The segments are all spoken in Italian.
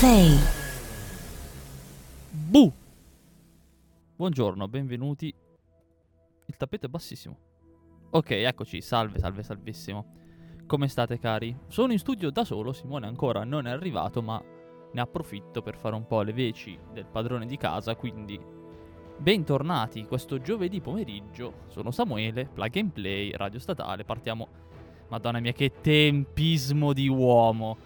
Play. Bu! Buongiorno, benvenuti. Il tappeto è bassissimo. Ok, eccoci, salve, salve, salvissimo. Come state cari? Sono in studio da solo, Simone ancora non è arrivato, ma ne approfitto per fare un po' le veci del padrone di casa, quindi bentornati questo giovedì pomeriggio. Sono Samuele, Plug and Play, Radio Statale, partiamo... Madonna mia, che tempismo di uomo.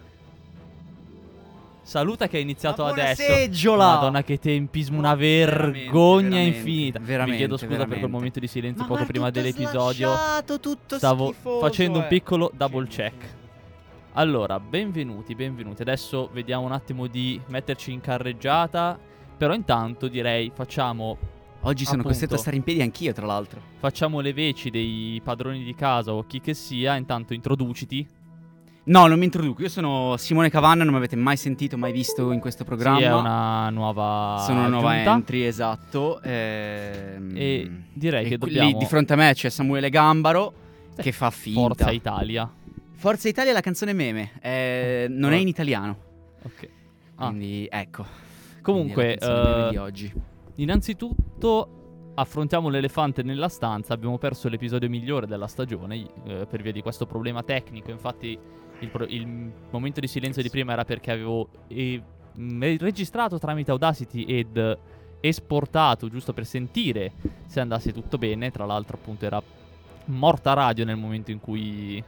Saluta che è iniziato Ma adesso. seggiola! Madonna, che tempismo, una vergogna veramente, infinita. veramente, Mi chiedo scusa per veramente. quel momento di silenzio Ma poco guarda, prima tutto dell'episodio. slasciato, tutto Stavo schifoso, facendo un eh. piccolo double Che check. Allora, benvenuti, benvenuti. Adesso vediamo un attimo di metterci in carreggiata. Però intanto direi facciamo, Oggi sono Appunto. costretto a stare in piedi anch'io, tra l'altro. facciamo le veci dei padroni di casa o chi che sia. Intanto introduciti. No, non mi introduco. Io sono Simone Cavanna, non mi avete mai sentito, mai visto in questo programma. Sì, è una nuova Sono una nuova giunta. entry, esatto. ehm, E direi e che dobbiamo- Lì di fronte a me c'è Samuele Gambaro, Sì. che fa finta. Forza Italia. Forza Italia è la canzone meme. eh, non è in italiano. Ok. Ah, Quindi ecco. Comunque, Quindi meme eh, di oggi. Innanzitutto affrontiamo l'elefante nella stanza, abbiamo perso l'episodio migliore della stagione eh, per via di questo problema tecnico, infatti il, pro- il momento di silenzio di prima era perché avevo eh, registrato tramite Audacity ed esportato giusto per sentire se andasse tutto bene, tra l'altro appunto era morta radio nel momento in cui...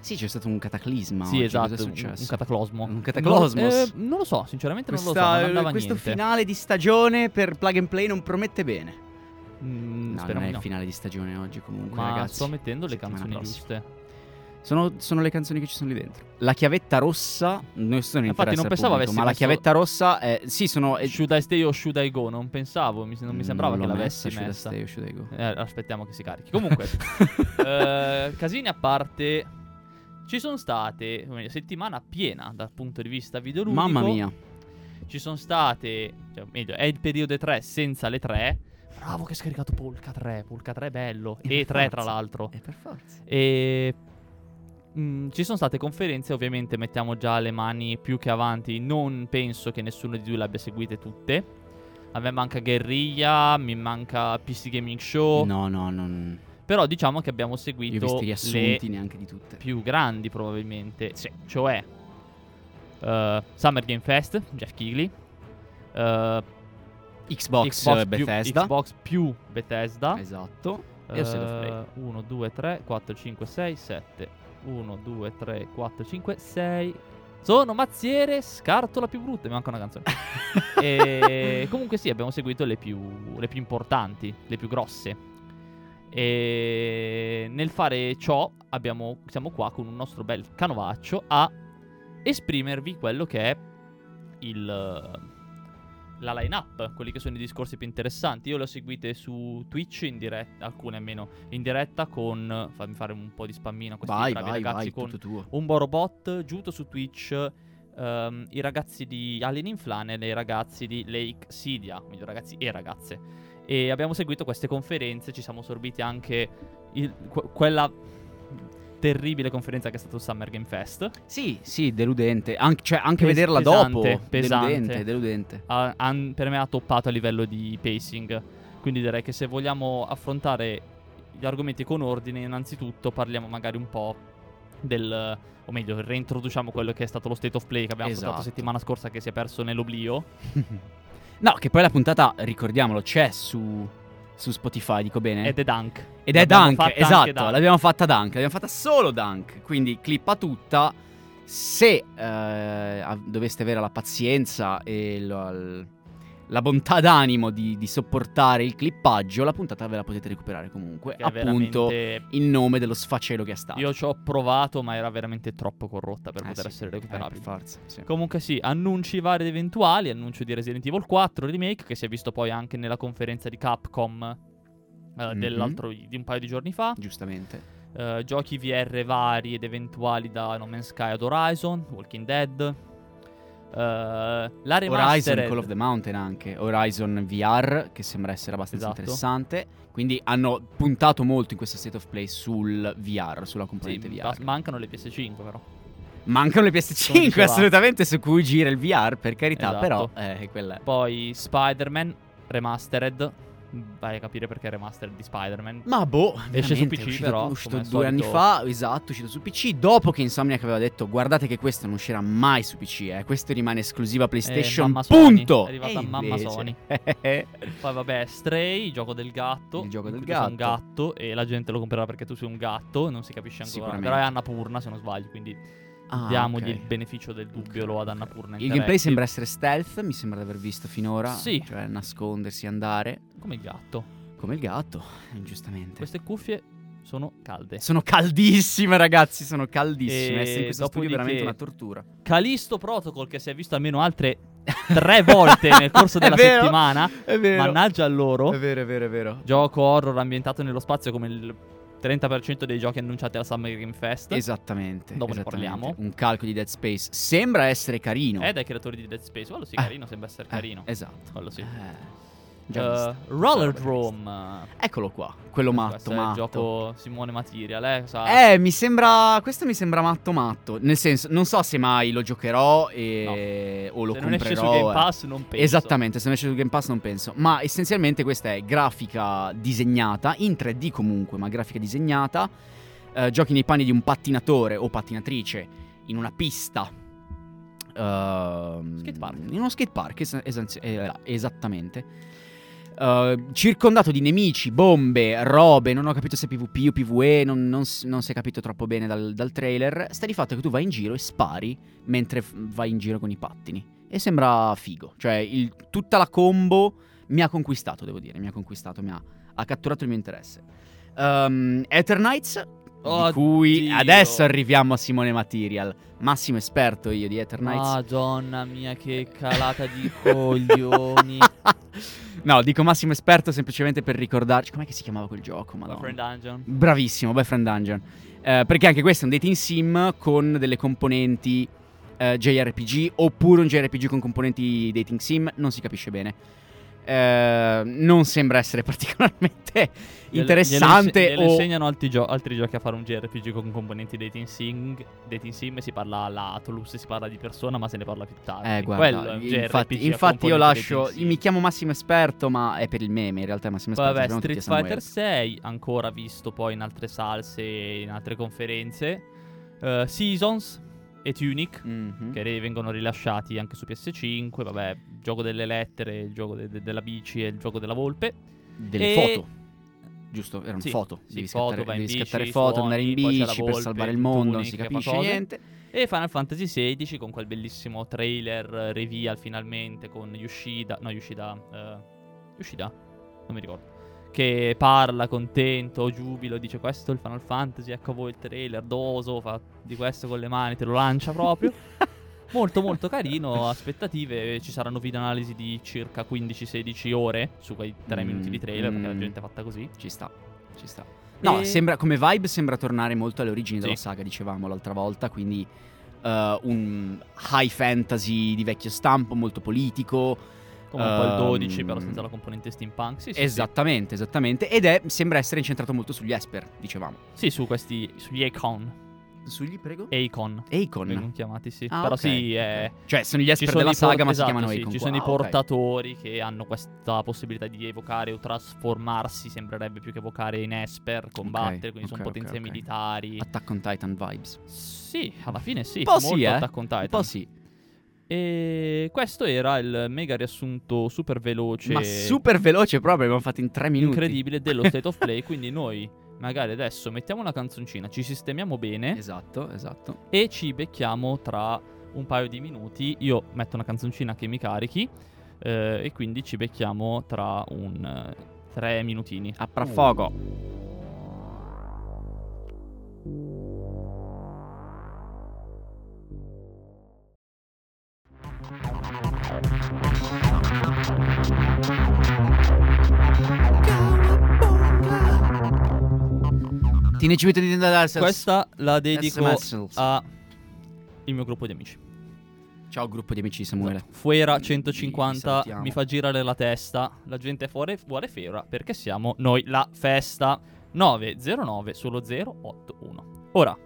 Sì, c'è stato un cataclisma. sì oggi, esatto, Cosa è un, successo? un cataclosmo. Un cataclosmos? Non, eh, non lo so, sinceramente non lo so, Questa- non andava questo niente. finale di stagione per Plug and Play non promette bene. Mm, No, non è di il no. finale di stagione oggi comunque, Ma ragazzi. sto mettendo le canzoni prossima. giuste. Sono, sono le canzoni che ci sono lì dentro. La chiavetta rossa, non sono in Infatti non pensavo avessi ma la chiavetta rossa è sì, sono Should I stay o should I go? Non pensavo, mi, non mi sembrava non che l'avessi messa, messa. Should I stay o should I go? Eh, aspettiamo che si carichi. Comunque, eh, casini a parte, ci sono state una settimana piena dal punto di vista videoludico. Mamma mia. Ci sono state, cioè, meglio, è il periodo 3 senza le 3. Bravo che hai scaricato Polka 3, Polka 3 è bello. E E per 3 tra forza. l'altro. E per forza. E mm, ci sono state conferenze, ovviamente mettiamo già le mani più che avanti. Non penso che nessuno di due le abbia seguite tutte. A me manca Guerriglia, mi manca PC Gaming Show. No, no, non Però diciamo che abbiamo io seguito visto i le neanche di tutte. più grandi probabilmente. Sì, cioè eh, Summer Game Fest, Jeff Keighley. eh, Xbox, Xbox eh, più, Bethesda. Xbox più Bethesda. Esatto. E Play. 1, 2, 3, 4, 5, 6, 7. 1, 2, 3, 4, 5, 6. Sono mazziere, scarto la più brutta. Mi manca una canzone. e comunque sì, abbiamo seguito le più, le più importanti, le più grosse. E nel fare ciò abbiamo, siamo qua con un nostro bel canovaccio a esprimervi quello che è il, la line-up, quelli che sono i discorsi più interessanti. Io le ho seguite su Twitch in diretta, alcune almeno in diretta con, fammi fare un po' di spammino a questi Vai, bravi vai, ragazzi vai, con tuo. un Borobot, Giuto su Twitch, ehm, i ragazzi di Alien in Flannel e i ragazzi di Lake Sidia, meglio ragazzi e ragazze. E abbiamo seguito queste conferenze, ci siamo sorbiti anche il- que- quella terribile conferenza che è stato il Summer Game Fest. Sì, sì, deludente. Anche, cioè, anche Pes- vederla pesante, dopo. pesante. Deludente, deludente. Ha- han- per me ha toppato a livello di pacing. Quindi direi che se vogliamo affrontare gli argomenti con ordine, innanzitutto parliamo magari un po' del... O meglio, reintroduciamo quello che è stato lo state of play che abbiamo Esatto. affrontato settimana scorsa che si è perso nell'oblio. No, che poi la puntata, ricordiamolo, c'è su, su Spotify, dico bene? Ed è Dunk. Ed è Dunk, esatto, Dunk. l'abbiamo fatta Dunk, l'abbiamo fatta solo Dunk, quindi clippa tutta. Se eh, doveste avere la pazienza e lo- la bontà d'animo di, di sopportare il clippaggio, la puntata ve la potete recuperare comunque, Che appunto veramente- in nome dello sfacelo che è stato. Io ci ho provato, ma era veramente troppo corrotta per Eh poter sì, essere eh, per recuperabile. forza, sì. Comunque sì, annunci vari ed eventuali, annuncio di Resident Evil 4 remake che si è visto poi anche nella conferenza di Capcom eh, Mhm. dell'altro di un paio di giorni fa. Giustamente. Eh, giochi VR vari ed eventuali da No Man's Sky ad Horizon, Walking Dead. Eh, la Horizon Call of the Mountain anche, Horizon VR che sembra essere abbastanza Esatto. interessante, quindi hanno puntato molto in questo state of play sul VR, sulla sì, componente VR. bas- mancano le PS5 però. Mancano le Come PS5 dicevamo. assolutamente su cui gira il VR, per carità, Esatto. però eh. Poi Spider-Man Remastered. Vai a capire perché è remastered di Spider-Man. Ma boh, Esce su PC è uscito, però, è uscito due anni fa, esatto, è uscito su PC, dopo che Insomniac aveva detto guardate che questo non uscirà mai su PC, eh, questo rimane esclusiva PlayStation, mamma Sony, punto! è arrivata E mamma Sony. Poi vabbè, Stray, il gioco del gatto. Il gioco del sei un gatto. gatto e la gente lo comprerà perché tu sei un gatto, non si capisce ancora. Però è Annapurna se non sbaglio, quindi Ah, diamogli ok. il beneficio del dubbio, Ok. lo ad Annapurna. Il gameplay sembra essere stealth, mi sembra di aver visto finora, Sì. cioè nascondersi, andare, come il gatto. come il gatto, giustamente. Queste cuffie sono calde. Sono caldissime ragazzi, sono caldissime, E essere in questo studio è veramente una tortura. Callisto Protocol che si è visto almeno altre tre volte nel corso della vero, settimana. È vero. Mannaggia a loro. È vero, è vero, è vero. Gioco horror ambientato nello spazio come il 30% dei giochi annunciati al Summer Game Fest. Esattamente. Dopo ne esattamente. parliamo. Un calco di Dead Space. Sembra essere carino. È dai creatori di Dead Space. Quello sì, Eh. carino, sembra essere Eh, carino. esatto. Quello sì. Eh, già visto. Roller Drome. Eccolo qua, quello matto, è il matto. gioco Simone Material, eh? Sa- Eh, mi sembra. Questo mi sembra matto matto. Nel senso, non so se mai lo giocherò e... o lo Se non esce comprerò. su Game eh. Pass non penso. Esattamente, se non esce su Game Pass non penso. Ma essenzialmente questa è grafica disegnata, in 3D comunque, ma grafica disegnata. Eh, giochi nei panni di un pattinatore o pattinatrice in una pista. Ehm, Skatepark. In uno skatepark, es- esaz- eh, esattamente. Eh, circondato di nemici, bombe, robe, non ho capito se PvP o PvE, non, non non si è capito troppo bene dal, dal trailer. Sta di fatto che tu vai in giro e spari mentre vai in giro con i pattini. E sembra figo. Cioè, il- tutta la combo mi ha conquistato, devo dire. Mi ha conquistato, mi ha, ha catturato il mio interesse. Um, Ether Di cui adesso arriviamo a Simone Material. Massimo esperto io di Ether Knights. Madonna mia, che calata di coglioni. no, dico massimo esperto semplicemente per ricordarci. Com'è che si chiamava quel gioco? Madonna. Boyfriend Dungeon. Bravissimo, Boyfriend Dungeon. Eh, perché anche questo è un dating sim con delle componenti eh, JRPG oppure un JRPG con componenti dating sim, non si capisce bene. Eh, non sembra essere particolarmente interessante gliele, gliele o insegnano altri, gio- altri giochi a fare un JRPG con componenti dating sim, dating sim si parla all'Atolus, si parla di persona ma se ne parla più tardi. Eh, guarda, infatti, infatti io lascio. Mi chiamo Massimo Esperto, ma è per il meme. In realtà, Massimo Esperto. vabbè, Street. Fighter 6, ancora visto poi in altre salse e in altre conferenze. Eh, Seasons e Tunic, Mhm. che re- vengono rilasciati anche su PS5. Vabbè, gioco delle lettere, il gioco de- de- della bici e il gioco della volpe. Delle E- foto. Giusto, erano Sì, foto. sì, devi foto, scattare, in devi bici, scattare foto, suoni, andare in bici per volpe, salvare il il mondo, non Tunic si che fa capisce niente. E Final Fantasy XVI con quel bellissimo trailer eh, reveal finalmente con Yoshida. No, Yoshida. eh, Yoshida? Non mi ricordo. Che parla contento, giubilo, dice questo è il Final Fantasy, ecco a voi il trailer, doso, fa di questo con le mani, te lo lancia proprio. molto molto carino, aspettative, ci saranno video analisi di circa 15-16 ore su quei 3 Mm, minuti di trailer perché la mm. gente è fatta così. Ci sta, ci sta. No, E- sembra, come vibe sembra tornare molto alle origini della Sì. saga, dicevamo l'altra volta, quindi eh, un high fantasy di vecchio stampo, molto politico. Come un po' il Ehm, 12 però senza la componente steampunk. Sì, sì, sì. esattamente, esattamente. Ed è, sembra essere incentrato molto sugli Esper, dicevamo. Sì, su questi, sugli Acon. Sugli, prego? Acon. Acon. Vengono chiamati, sì. Ah, Però ok, sì, è... Cioè, sono gli Esper della i saga, ma esatto, si chiamano sì, Acon. Ci sono i Ah, ok. portatori che hanno questa possibilità di evocare o trasformarsi, sembrerebbe più che evocare in Esper, combattere, quindi sono potenze militari. Attack on Titan vibes. Sì, alla fine sì. Un po' molto sì, eh. Attack on Titan. Un po' sì. E questo era il mega riassunto super veloce. Ma super veloce proprio, abbiamo fatto in tre minuti. incredibile dello State of Play. quindi noi magari adesso mettiamo una canzoncina, ci sistemiamo bene Esatto, esatto. e ci becchiamo tra un paio di minuti. Io metto una canzoncina che mi carichi eh, e quindi ci becchiamo tra un eh, tre minutini. A fra fuoco. Teenage Mutant Ninja Turtles. Questa la dedico SMS. a il mio gruppo di amici. Ciao gruppo di amici Samuele. Fuera Vi 150 salutiamo. mi fa girare la testa. La gente fuori vuole Fiera perché siamo noi la festa 909 solo 081. Ora,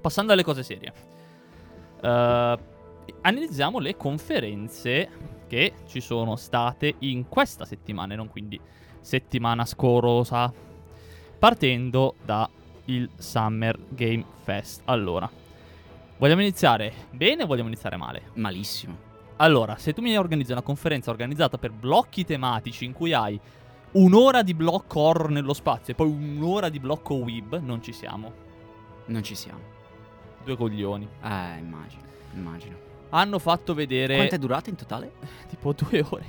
passando alle cose serie. Eh, analizziamo le conferenze che ci sono state in questa settimana, e non quindi settimana scorosa, partendo da il Summer Game Fest. Allora, vogliamo iniziare bene o vogliamo iniziare male? Malissimo. Allora, se tu mi organizzi una conferenza organizzata per blocchi tematici in cui hai un'ora di blocco horror nello spazio e poi un'ora di blocco web, non ci siamo. Non ci siamo. Due coglioni. Eh, immagino, immagino. Hanno fatto vedere Quanto è durata in totale? tipo due ore.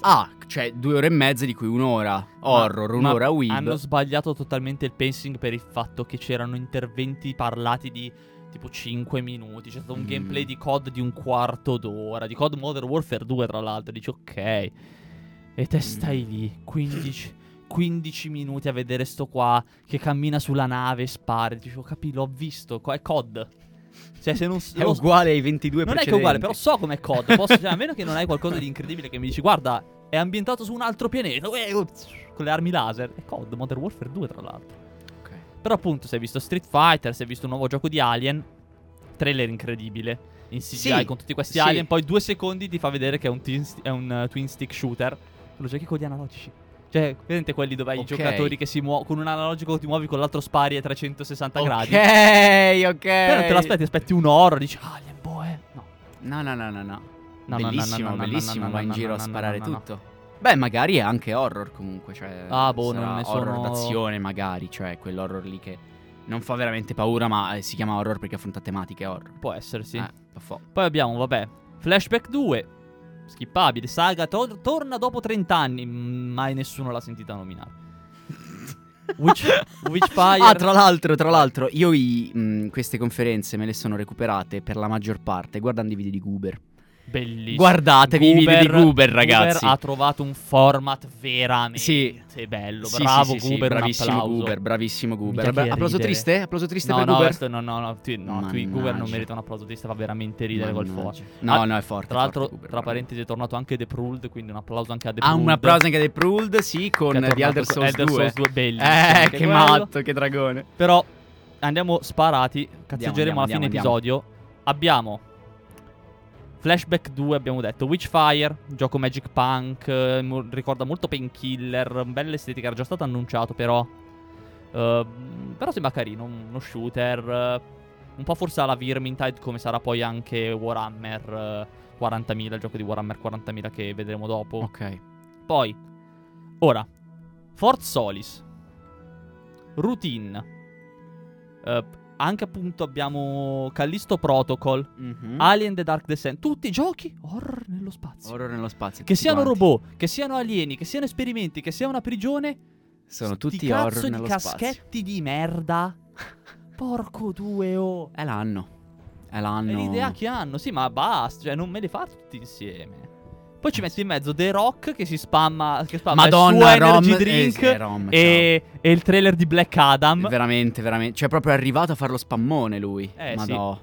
Ah, cioè due ore e mezza di cui un'ora horror, Ma- un'ora ma weeb. Hanno sbagliato totalmente il pacing per il fatto che c'erano interventi parlati di tipo 5 minuti. C'è stato un Mm. gameplay di COD di un quarto d'ora. Di COD Modern Warfare 2, tra l'altro. Dici, ok. E te stai Mm. lì 15, 15 minuti a vedere sto qua che cammina sulla nave e spara. Dici, oh, capi, l'ho visto. È COD. Cioè, se non. È lo- uguale ai 22 non è che è uguale, però so com'è COD. Posso, cioè, a meno che non hai qualcosa di incredibile che mi dici, guarda, è ambientato su un altro pianeta. uè, Con le armi laser. È COD, Modern Warfare 2, tra l'altro. Ok. Però, appunto, se hai visto Street Fighter, se hai visto un nuovo gioco di Alien, trailer incredibile. In CGI Sì, con tutti questi sì. alien. Poi due secondi ti fa vedere che è un, twin, è un uh, twin stick shooter. Lo giochi con gli analogici. Cioè, vedete quelli dove hai Ok. i giocatori che si muovono. Con un analogico ti muovi, con l'altro spari a 360 gradi. Ok, ok. Però te l'aspetti, aspetti un'ora, dici, ah, Alien Boe. No. No, no, no, no, no. No, no, bellissimo, no, no, bellissimo. no, no, va in giro no, a sparare no, no, no. tutto. Beh, magari è anche horror comunque. Cioè, Ah, boh, non ne horror sono- d'azione, magari. Cioè, quell'horror lì che non fa veramente paura, ma eh, si chiama horror perché affronta tematiche horror. Può essere, sì. Eh, Poi abbiamo, vabbè, Flashback 2. Skippabile. Saga to- torna dopo 30 anni. mm, Mai nessuno l'ha sentita nominare. Witch, Witchfire. Ah, tra l'altro, tra l'altro, io i, mh, queste conferenze me le sono recuperate per la maggior parte guardando i video di Goober. Bellissimo. Guardatevi i video di Goober, ragazzi. ha trovato un format veramente Sì. bello. Sì, Bravo sì, sì, Goober, bravissimo. Goober, bravissimo Goober. Applauso ridere. triste? Applauso triste No, per no, Goober? no, no, no, tu- no, Mannaggia. Goober non merita un applauso, ti fa veramente ridere col forte. No, Ah, no, è forte. Tra l'altro, Goober, tra parentesi, è tornato anche The Pruled, quindi un applauso anche a The Ah, Pruled. un applauso anche dei Pruled, sì, con The Elder Souls Elder 2. Souls 2, bellissimo Eh, che matto, che dragone. Però andiamo sparati, cazzeggeremo alla fine episodio. Abbiamo Flashback 2, abbiamo detto Witchfire, gioco Magic Punk, eh, ricorda molto Painkiller, bella estetica, era già stato annunciato però. Eh, però sembra carino, uno shooter, eh, un po' forse alla Vermintide come sarà poi anche Warhammer eh, 40.000, il gioco di Warhammer 40.000 che vedremo dopo. Ok. Poi, ora, Fort Solis, Routine, anche appunto abbiamo Callisto Protocol, Mhm. Alien The Dark Descent, tutti giochi horror nello spazio. Horror nello spazio. Che siano quanti. robot, che siano alieni, che siano esperimenti, che sia una prigione. Sono tutti horror di nello caschetti di merda. Porco due oh. È l'anno. È È l'anno. l'idea che hanno, sì, ma basta, cioè non me le fa tutti insieme. Poi ci metti in mezzo The Rock che si spamma, che spamma Madonna, il Rom. drink eh, sì, Rom, e, e il trailer di Black Adam. Veramente, veramente. Cioè, proprio è arrivato a fare lo spammone lui. Eh, ma sì. no.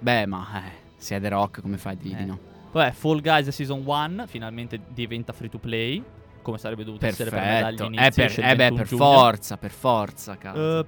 Beh, ma eh, se è The Rock, come fai a dirgli di Eh. no? Vabbè, Fall Guys Season 1 finalmente diventa free to play, come sarebbe dovuto essere per me Perfetto. dagli Eh, per, eh beh, 21 per giugno. forza, per forza, cazzo. Eh,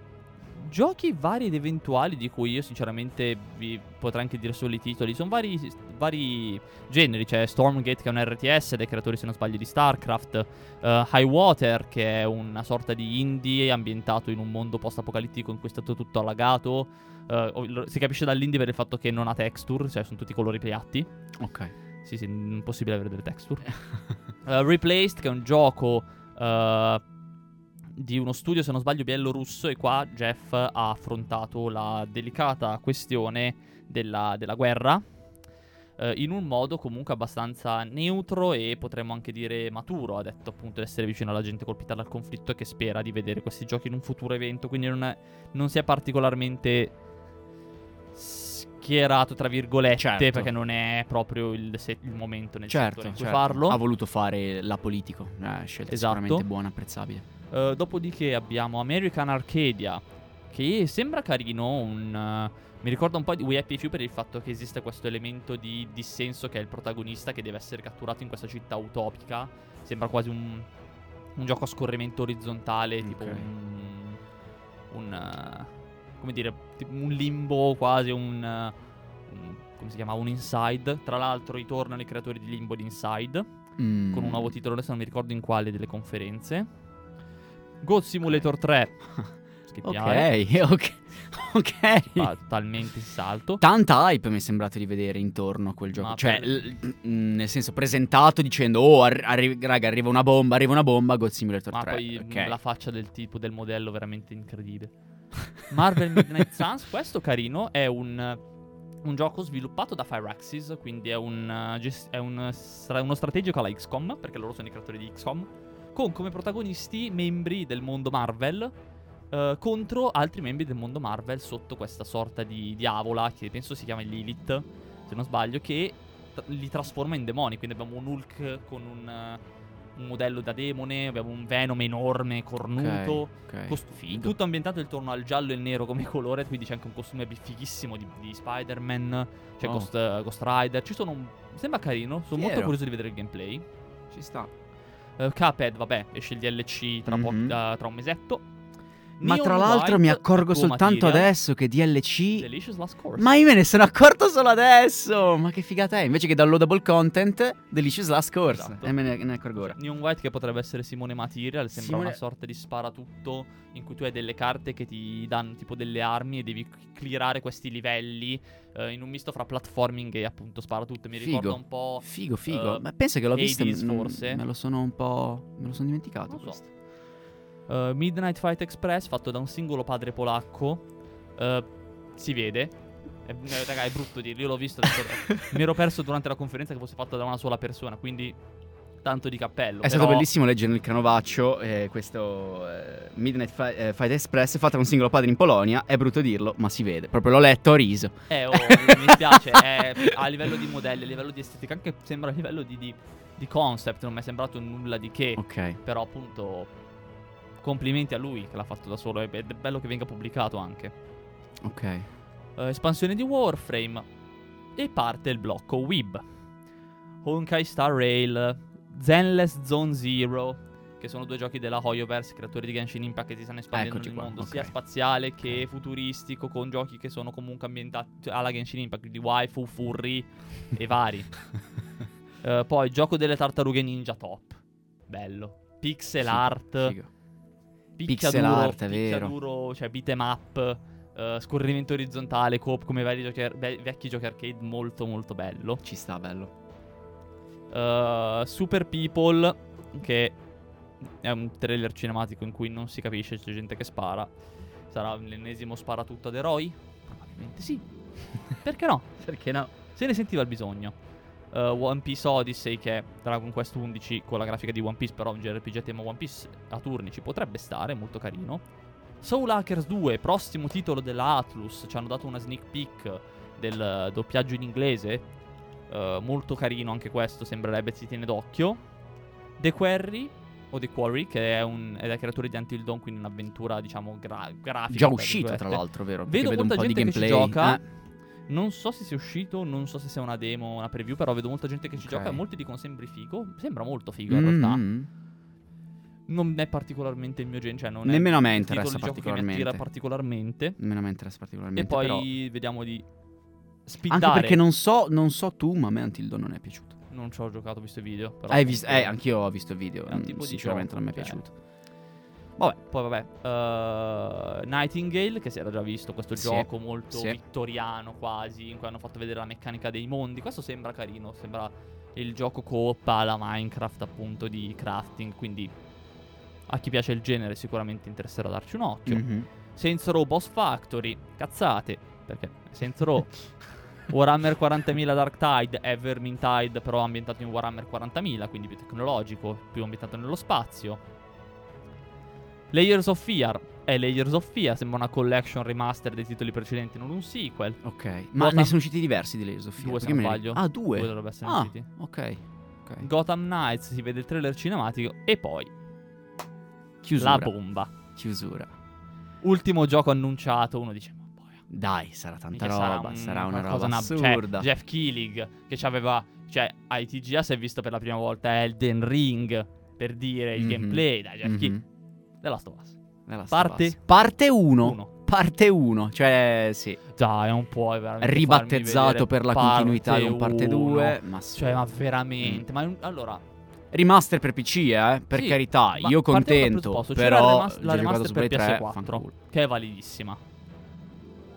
giochi vari ed eventuali di cui io sinceramente vi potrei anche dire solo i titoli. Sono vari, vari generi. C'è Stormgate che è un RTS dei creatori se non sbaglio di StarCraft. eh, High Water che è una sorta di indie ambientato in un mondo post-apocalittico in cui è stato tutto allagato. Lo- si capisce dall'indie per il fatto che non ha texture, cioè sono tutti colori piatti. ok. Sì, sì, impossibile avere delle texture. Uh, Replaced, che è un gioco uh, di uno studio, se non sbaglio, bielorusso. E qua Jeff ha affrontato la delicata questione della, della guerra. uh, in un modo comunque abbastanza neutro e potremmo anche dire maturo. Ha detto appunto di essere vicino alla gente colpita dal conflitto e che spera di vedere questi giochi in un futuro evento. Quindi non, è- non si è particolarmente schierato, tra virgolette, Certo. perché non è proprio il, se- il momento nel Certo, settore in cui certo. farlo. Ha voluto fare la politico. Eh, scelta Esatto. sicuramente buona, apprezzabile. Eh, dopodiché abbiamo American Arcadia, che sembra carino. Un, eh, mi ricorda un po' di We Happy Few per il fatto che esiste questo elemento di dissenso che è il protagonista che deve essere catturato in questa città utopica. Sembra quasi un, un gioco a scorrimento orizzontale, tipo Ok. un. un eh, come dire, tipo un limbo quasi, un. un come si chiama? Un Inside. Tra l'altro ritornano i creatori di Limbo di Inside, Mm. con un nuovo titolo, adesso non mi ricordo in quale delle conferenze. God Simulator 3. Schippiare. Ok, ok. Ok. Va totalmente in salto. Tanta hype mi è sembrato di vedere intorno a quel gioco. Ma cioè, per- l- mm, nel senso, presentato dicendo: Oh, arri- arri- raga, arriva una bomba, arriva una bomba. God Simulator Ma 3. poi ok. mh, la faccia del tipo del modello veramente incredibile. Marvel Midnight Suns, questo carino, è un, un gioco sviluppato da Firaxis, quindi è, un, è uno strategico alla XCOM, perché loro sono i creatori di XCOM, con come protagonisti membri del mondo Marvel eh, contro altri membri del mondo Marvel sotto questa sorta di diavola che penso si chiama Lilith, se non sbaglio, che t- li trasforma in demoni. Quindi abbiamo un Hulk con un, eh, un modello da demone, abbiamo un Venom enorme, cornuto. Ok. Cost- Figo. tutto ambientato intorno al giallo e il nero come colore, quindi c'è anche un costume fighissimo di, di Spider-Man, c'è Oh. Ghost, eh, Ghost Rider, ci sono un... sembra carino, sono molto Fiero. curioso di vedere il gameplay. Ci sta. Uh, Cuphead, vabbè, esce il DLC tra, po- Mhm. da- tra un mesetto. Ma tra l'altro mi accorgo soltanto adesso che DLC. Delicious Last Course. Ma io me ne sono accorto solo adesso! Ma che figata è! Invece che downloadable content, Delicious Last Course. Esatto. E me ne, ne accorgo ora. Neon White che potrebbe essere Simone Material, sembra Simone- una sorta di sparatutto in cui tu hai delle carte che ti danno tipo delle armi e devi clearare questi livelli eh, in un misto fra platforming e appunto sparatutto. Mi Figo. ricorda un po'... Figo, figo. eh, Ma pensa che l'ho visto. Hades, m- forse? Me lo sono un po'. Me lo sono dimenticato. Non so. questo. Eh, Midnight Fight Express fatto da un singolo padre polacco. eh, si vede. È, eh, raga, è brutto dirlo. Io l'ho visto. mi ero perso durante la conferenza che fosse fatto da una sola persona. Quindi tanto di cappello. È stato però- bellissimo leggere nel canovaccio eh, questo eh, Midnight Fi- eh, Fight Express fatto da un singolo padre in Polonia. È brutto dirlo, ma si vede. Proprio l'ho letto, ho riso. Eh, oh, mi spiace. è- a livello di modelli, a livello di estetica, anche sembra a livello di, di- di concept. Non mi è sembrato nulla di che. Ok. Però, appunto, complimenti a lui che l'ha fatto da solo. Ed è bello che venga pubblicato anche. Ok. Eh, espansione di Warframe. E parte il blocco Web. Honkai Star Rail. Zenless Zone Zero. Che sono due giochi della Hoyoverse, creatori di Genshin Impact che si stanno espandendo Eccoci nel qua, mondo, ok. sia spaziale che futuristico, con giochi che sono comunque ambientati cioè, alla Genshin Impact, quindi waifu, furry e vari. Eh, poi gioco delle tartarughe ninja top. Bello. Pixel Figo, art. figo. Pixel art, vero. picchiaduro, cioè beat 'em up, eh, scorrimento orizzontale, coop come vari giochi ve- vecchi giochi arcade, molto molto bello. Ci sta, bello. Eh, Super People, che è un trailer cinematico in cui non si capisce, c'è gente che spara. Sarà l'ennesimo sparatutto ad eroi? Probabilmente sì. Perché no? Perché no? Se ne sentiva il bisogno. Eh, One Piece Odyssey, che è Dragon Quest 11 con la grafica di One Piece, però un JRPG tema One Piece a turni ci potrebbe stare, molto carino. Soul Hackers 2, prossimo titolo della Atlus, ci hanno dato una sneak peek del doppiaggio in inglese. eh, molto carino anche questo, sembrerebbe si tiene d'occhio. The Quarry, o The Quarry, che è, un, è dai creatori di Until Dawn, quindi un'avventura, diciamo, gra- grafica. Già tra uscito, tra l'altro, vero? Vedo Perché molta un po' di gente che ci gameplay. gioca. Eh, Non so se sia uscito, non so se sia una demo, una preview, però vedo molta gente che ci Ok. gioca e molti dicono sembri figo. Sembra molto figo in realtà. mm, Non è particolarmente il mio genere, cioè non Nemmeno a me è il titolo interessa di gioco che mi attira particolarmente. particolarmente. Nemmeno a me interessa E particolarmente. poi però- vediamo di Anche spindare. perché non so, non so tu, ma a me Until Dawn non è piaciuto. Non ci ho giocato, ho visto i video. Però Hai visto? Eh, anch'io ho visto il video. È un tipo di Sinceramente gioco non mi è piaciuto. Vabbè, poi vabbè. eh, Nightingale, che si era già visto, questo Sì, gioco molto sì. vittoriano quasi, in cui hanno fatto vedere la meccanica dei mondi. Questo sembra carino, sembra il gioco coop alla Minecraft, appunto, di crafting. Quindi a chi piace il genere sicuramente interesserà darci un occhio. Mhm. Saints Row Boss Factory, cazzate, perché Saints Row... Warhammer 40.000 Dark Tide è Vermintide però ambientato in Warhammer 40.000, quindi più tecnologico, più ambientato nello spazio. Layers of Fear è Layers of Fear, sembra una collection remaster dei titoli precedenti, non un sequel. Ok. Ma Gotham- ne sono usciti diversi di Layers of Fear? Due se non sbaglio. Ah, due. Due dovrebbero essere Ah, usciti. ok. Ok. Gotham Knights, si vede il trailer cinematico e poi Chiusura. la bomba. Chiusura. Ultimo gioco annunciato, uno dice, ma boia. Dai, sarà tanta roba. un- Sarà una qualcosa, roba una- cioè, assurda. Jeff Killig che ci aveva, cioè, ai TGA si è visto per la prima volta Elden Ring per dire il Mhm. gameplay. Dai, Jeff Mhm. Killig. The Last of Us. Last Parte- of Us. Parte 1. Uno. Parte parte 1, cioè sì, Dai, non puoi veramente farmi ribattezzato per la continuità con parte 2, uno. ma sì. Cioè, ma veramente. Ma un- allora, Remaster per PC, eh, per Sì, carità, ma io contento, presupposto, c'era però la remas- la remaster per Play 3, PS4, fanculo. che è validissima.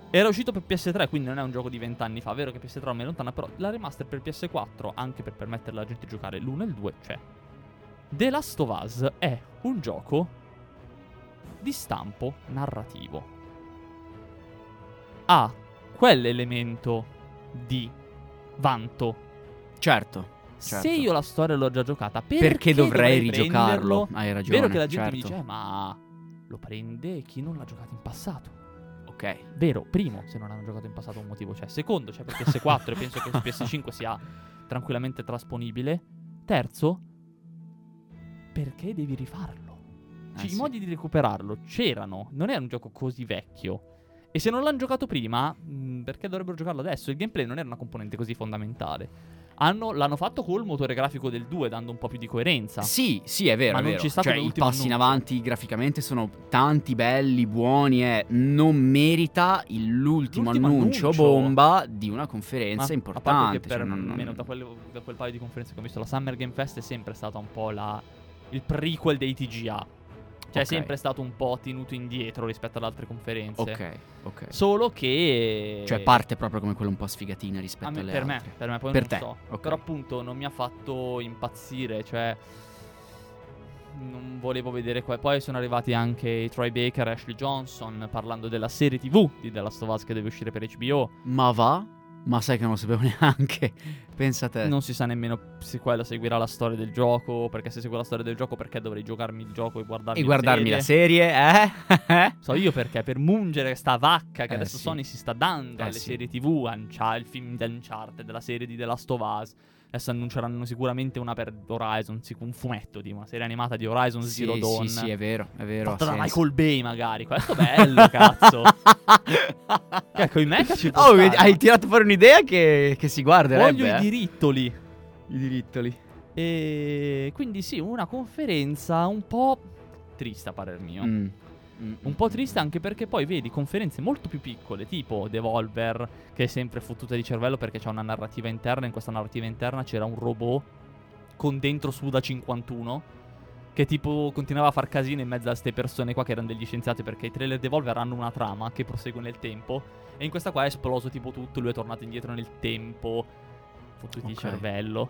Era uscito per PS3, quindi non è un gioco di vent'anni fa. Vero che PS3 ormai è lontana, però la remaster per PS4, anche per permettere alla gente di giocare l'1 e il 2, c'è. The Last of Us è un gioco di stampo narrativo. Ha quell'elemento di vanto. Certo, Se Certo. io la storia l'ho già giocata, perché, perché, dovrei rigiocarlo? prenderlo? Hai ragione, Vero che la gente certo. mi dice, "Eh, ma lo prende chi non l'ha giocato in passato. Ok, Vero, primo, se non hanno giocato in passato un motivo c'è. Secondo, c'è per PS4 e penso che su PS5 sia tranquillamente trasponibile. Terzo, perché devi rifarlo? Eh Cioè, I sì. modi di recuperarlo c'erano, non è un gioco così vecchio. E se non l'hanno giocato prima, mh, perché dovrebbero giocarlo adesso? Il gameplay non era una componente così fondamentale. Hanno- l'hanno fatto col motore grafico del 2, dando un po' più di coerenza. Sì, sì, è vero. Ma è non vero. c'è stato cioè, i passi in avanti graficamente sono tanti, belli, buoni. E non merita il- l'ultimo, annuncio, annuncio. bomba di una Ma conferenza A parte importante. che per cioè, non- non- almeno da, quelle- da quel paio di conferenze che ho visto, la Summer Game Fest è sempre stata un po' la, il prequel dei TGA. Cioè, Ok. è sempre stato un po' tenuto indietro rispetto ad altre conferenze. Ok, ok. Solo che. Cioè, parte proprio come quella un po' sfigatina a rispetto me- alle per me, altre. per me, poi Per non te, so. ok. Però appunto non mi ha fatto impazzire, cioè non volevo vedere que- poi sono arrivati anche i Troy Baker e Ashley Johnson parlando della serie TV di The Last of Us che deve uscire per HBO. Ma va? Ma sai che non lo sapevo neanche. Pensa a te. Non si sa nemmeno se quella seguirà la storia del gioco, perché se segue la storia del gioco perché dovrei giocarmi il gioco e guardarmi e guardarmi la serie. serie, eh? So io perché per mungere sta vacca che Eh, adesso sì. Sony si sta dando Eh, alle sì. serie TV, Uncia- il film di Uncharted, della serie di The Last of Us. Adesso annunceranno sicuramente una per Horizon, un fumetto di una serie animata di Horizon sì, Zero Dawn. sì, sì, è vero, è vero. Fatta da. Michael Bay magari, questo è bello cazzo. Ecco, i mecha ci Oh, stare, hai tirato fuori un'idea che, che si guarderebbe. Voglio i eh. dirittoli. I dirittoli. E quindi sì, una conferenza un po' triste a parer mio. Mm. Un po' triste anche perché poi vedi conferenze molto più piccole, tipo Devolver, che è sempre fottuta di cervello perché c'è una narrativa interna. In questa narrativa interna c'era un robot con dentro Suda 51. Che tipo continuava a far casino in mezzo a queste persone qua che erano degli scienziati. Perché i trailer Devolver hanno una trama che prosegue nel tempo. E in questa qua è esploso tipo tutto. Lui è tornato indietro nel tempo. Fottuti di Ok. cervello.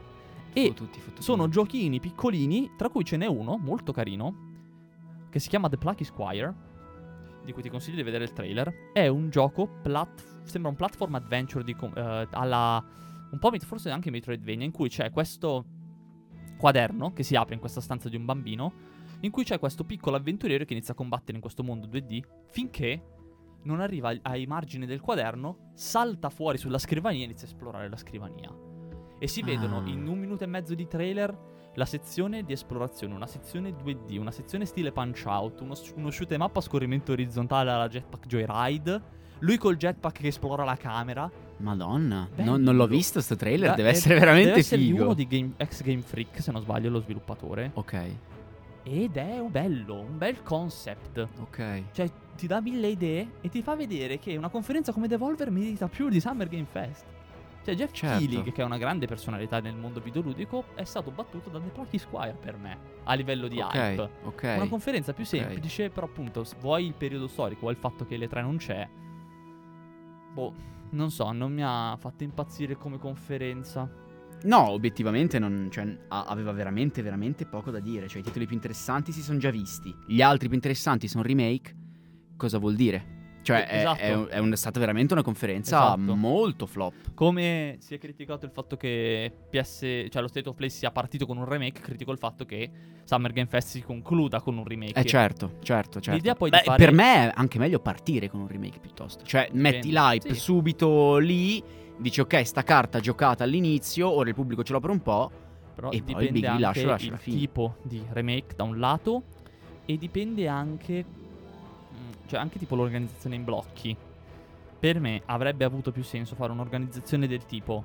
E Tutti, tutti, sono giochini piccolini, tra cui ce n'è uno molto carino, che si chiama The Plucky Squire, di cui ti consiglio di vedere il trailer. È un gioco, plat- sembra un platform adventure di com- eh, alla... un po' forse anche Metroidvania, in cui c'è questo quaderno che si apre in questa stanza di un bambino, in cui c'è questo piccolo avventuriero che inizia a combattere in questo mondo 2D, finché non arriva ai- margini del quaderno, salta fuori sulla scrivania e inizia a esplorare la scrivania. E si vedono Ah. in un minuto e mezzo di trailer la sezione di esplorazione, una sezione 2D, una sezione stile punch out, uno, uno shoot em up a scorrimento orizzontale alla Jetpack Joyride. Lui col jetpack che esplora la camera. Madonna, Bello. non, l'ho visto sto trailer, Da- deve è- essere veramente deve essere figo. uno di game, ex Game Freak, se non sbaglio, lo sviluppatore. Ok, Ed è un bello, un bel concept. ok. Cioè, ti dà mille idee e ti fa vedere che una conferenza come Devolver merita più di Summer Game Fest. Cioè, Jeff Certo. Keighley, che è una grande personalità nel mondo videoludico, è stato battuto da The Plucky Squire per me, a livello di ok, hype. ok. Una conferenza più semplice, però appunto, vuoi il periodo storico, vuoi il fatto che le tre non c'è. Boh, non so, non mi ha fatto impazzire come conferenza. No, obiettivamente non, cioè, aveva veramente, veramente poco da dire. Cioè, i titoli più interessanti si sono già visti. Gli altri più interessanti sono remake. Cosa vuol dire? Cioè, Eh, è, esatto. è un- è un- è stata veramente una conferenza Esatto. molto flop. Come si è criticato il fatto che PS, cioè lo State of Play sia partito con un remake, critico il fatto che Summer Game Fest si concluda con un remake. Eh, certo, certo, certo. L'idea poi di Beh, fare- Per me è anche meglio partire con un remake piuttosto. Cioè, metti l'hype Sì. subito lì, dici ok, sta carta giocata all'inizio, ora il pubblico ce l'ha per un po'. Però E poi il big rilascio lascia il la fine. tipo di remake da un lato e dipende anche cioè anche tipo l'organizzazione in blocchi. Per me avrebbe avuto più senso fare un'organizzazione del tipo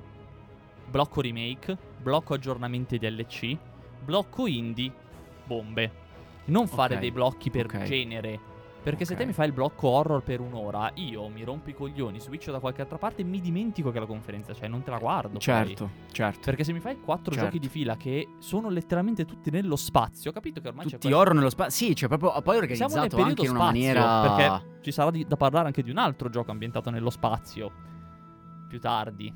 blocco remake, blocco aggiornamenti DLC, blocco indie, bombe. Non fare Ok, dei blocchi per ok. genere Perché se Ok. te mi fai il blocco horror per un'ora, io mi rompo i coglioni, switcho da qualche altra parte e mi dimentico che la conferenza c'è, non te la guardo. poi. Certo, certo. Perché se mi fai quattro Certo. giochi di fila che sono letteralmente tutti nello spazio, ho capito che ormai c'è Tutti horror nello spazio. Sì, cioè proprio poi organizzato anche in una spazio, maniera. perché ci sarà di- da parlare anche di un altro gioco ambientato nello spazio più tardi.